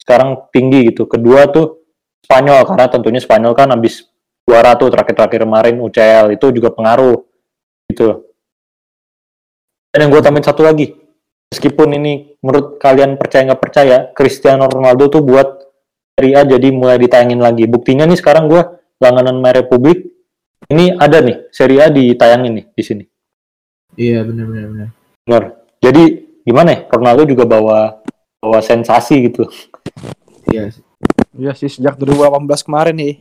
sekarang tinggi gitu. Kedua tuh Spanyol karena tentunya Spanyol kan habis juara tuh terakhir-terakhir kemarin UCL itu juga pengaruh gitu. Dan yang gue tambahin satu lagi, meskipun ini menurut kalian percaya nggak percaya, Cristiano Ronaldo tuh buat Serie A jadi mulai ditayangin lagi. Buktinya nih sekarang gue langganan My Republic. Ini ada nih Serie A ditayangin nih di sini. Iya benar benar benar. Benar. Jadi gimana ya? Ronaldo juga bawa bawa sensasi gitu. Iya. Iya sih sejak 2018 kemarin nih.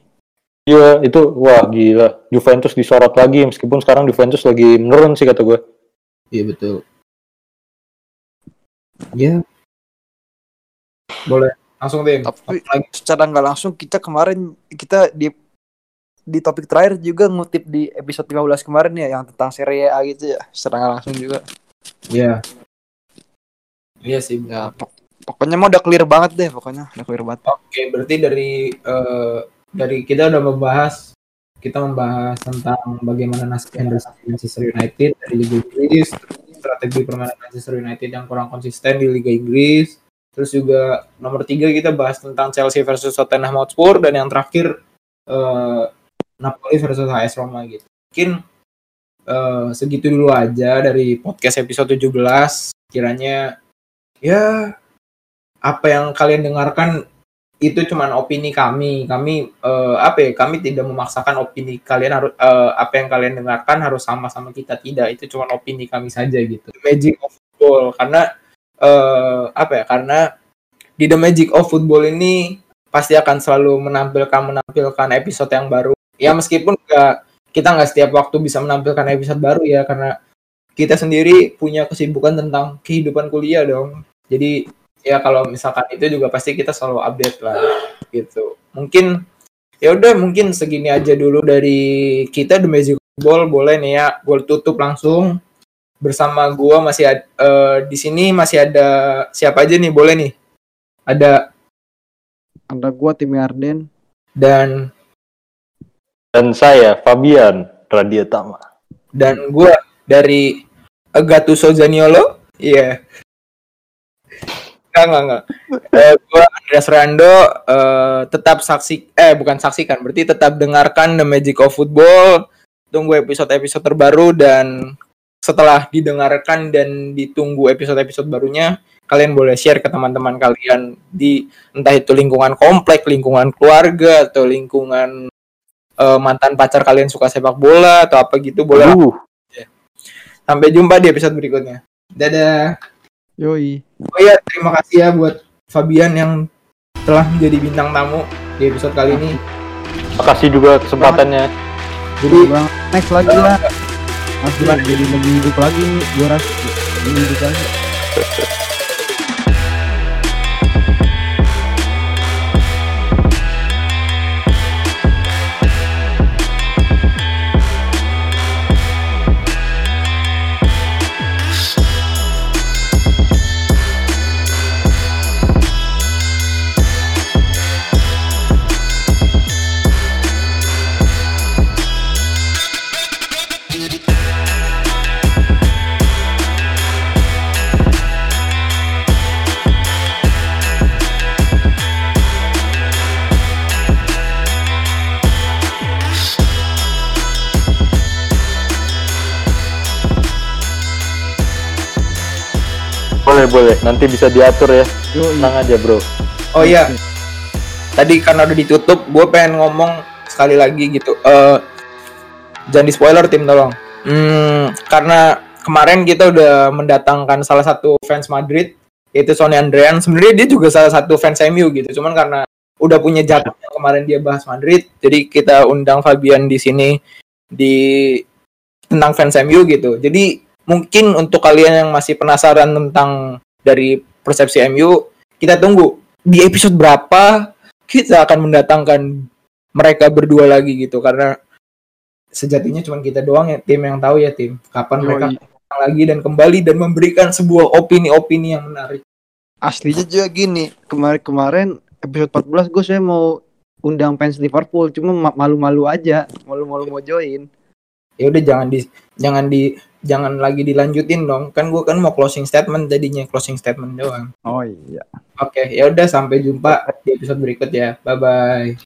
Iya itu wah gila. Juventus disorot lagi meskipun sekarang Juventus lagi menurun sih kata gue. Iya betul. Iya. Boleh. Langsung tim. Tapi secara nggak langsung kita kemarin kita di di topik terakhir juga ngutip di episode 15 kemarin ya yang tentang Serie A gitu ya. Secara nggak langsung juga. Iya. Iya sih. Ya pok- pokoknya mah udah clear banget deh pokoknya udah clear banget. Oke, berarti dari eh, dari kita udah membahas kita membahas tentang bagaimana nasib Henderson Manchester United dari Liga Inggris, strategi permainan Manchester United yang kurang konsisten di Liga Inggris. Terus juga nomor tiga kita bahas tentang Chelsea versus Tottenham Hotspur dan yang terakhir eh, Napoli versus AS Roma gitu. Mungkin eh, segitu dulu aja dari podcast episode 17. Kiranya ya apa yang kalian dengarkan itu cuman opini kami. Kami eh, apa ya? Kami tidak memaksakan opini kalian harus eh, apa yang kalian dengarkan harus sama sama kita tidak. Itu cuman opini kami saja gitu. Magic of football karena eh, apa ya? Karena di The Magic of Football ini pasti akan selalu menampilkan menampilkan episode yang baru. Ya meskipun nggak kita nggak setiap waktu bisa menampilkan episode baru ya karena kita sendiri punya kesibukan tentang kehidupan kuliah dong. Jadi ya kalau misalkan itu juga pasti kita selalu update lah gitu. Mungkin ya udah mungkin segini aja dulu dari kita The Magic Football boleh nih ya gue tutup langsung bersama gua masih ad- eh, di sini masih ada siapa aja nih boleh nih ada Ada gua tim Arden. dan Dan saya Fabian Radiatama. dan gua dari Gattuso Zaniolo iya Enggak, enggak, enggak. Eh, gua Andreas Rando eh, tetap saksi eh bukan saksikan, berarti tetap dengarkan The Magic of Football. Tunggu episode-episode terbaru dan setelah didengarkan dan ditunggu episode-episode barunya, kalian boleh share ke teman-teman kalian di entah itu lingkungan komplek, lingkungan keluarga atau lingkungan eh, mantan pacar kalian suka sepak bola atau apa gitu boleh. Uh, Sampai jumpa di episode berikutnya. Dadah. Yoi. Oh iya, terima kasih ya buat Fabian yang telah menjadi bintang tamu di episode kali ini. makasih juga kesempatannya. Jadi Bang, next lagi lah. Masih jadi lebih hidup lagi. Gua rasa lebih hidup lagi. Boleh boleh, nanti bisa diatur ya. Yoi. Tenang aja bro. oh iya, tadi karena udah ditutup, gue pengen ngomong sekali lagi gitu. Eh jangan di spoiler tim tolong. Hmm, karena kemarin kita udah mendatangkan salah satu fans Madrid yaitu Sony Andrean. Sebenarnya dia juga salah satu fans MU gitu. Cuman karena udah punya jadwal kemarin dia bahas Madrid, jadi kita undang Fabian di sini di tentang fans MU gitu. Jadi mungkin untuk kalian yang masih penasaran tentang dari persepsi MU, kita tunggu di episode berapa kita akan mendatangkan mereka berdua lagi gitu karena sejatinya cuma kita doang ya tim yang tahu ya tim kapan mereka Yoi. datang lagi dan kembali dan memberikan sebuah opini-opini yang menarik. Aslinya juga gini. Kemarin-kemarin episode 14 gue saya mau undang fans Liverpool cuma ma- malu-malu aja malu-malu mau join Ya udah jangan di jangan di jangan lagi dilanjutin dong. Kan gua kan mau closing statement jadinya closing statement doang. oh iya Oke, ya udah sampai jumpa di episode berikut ya. Bye bye.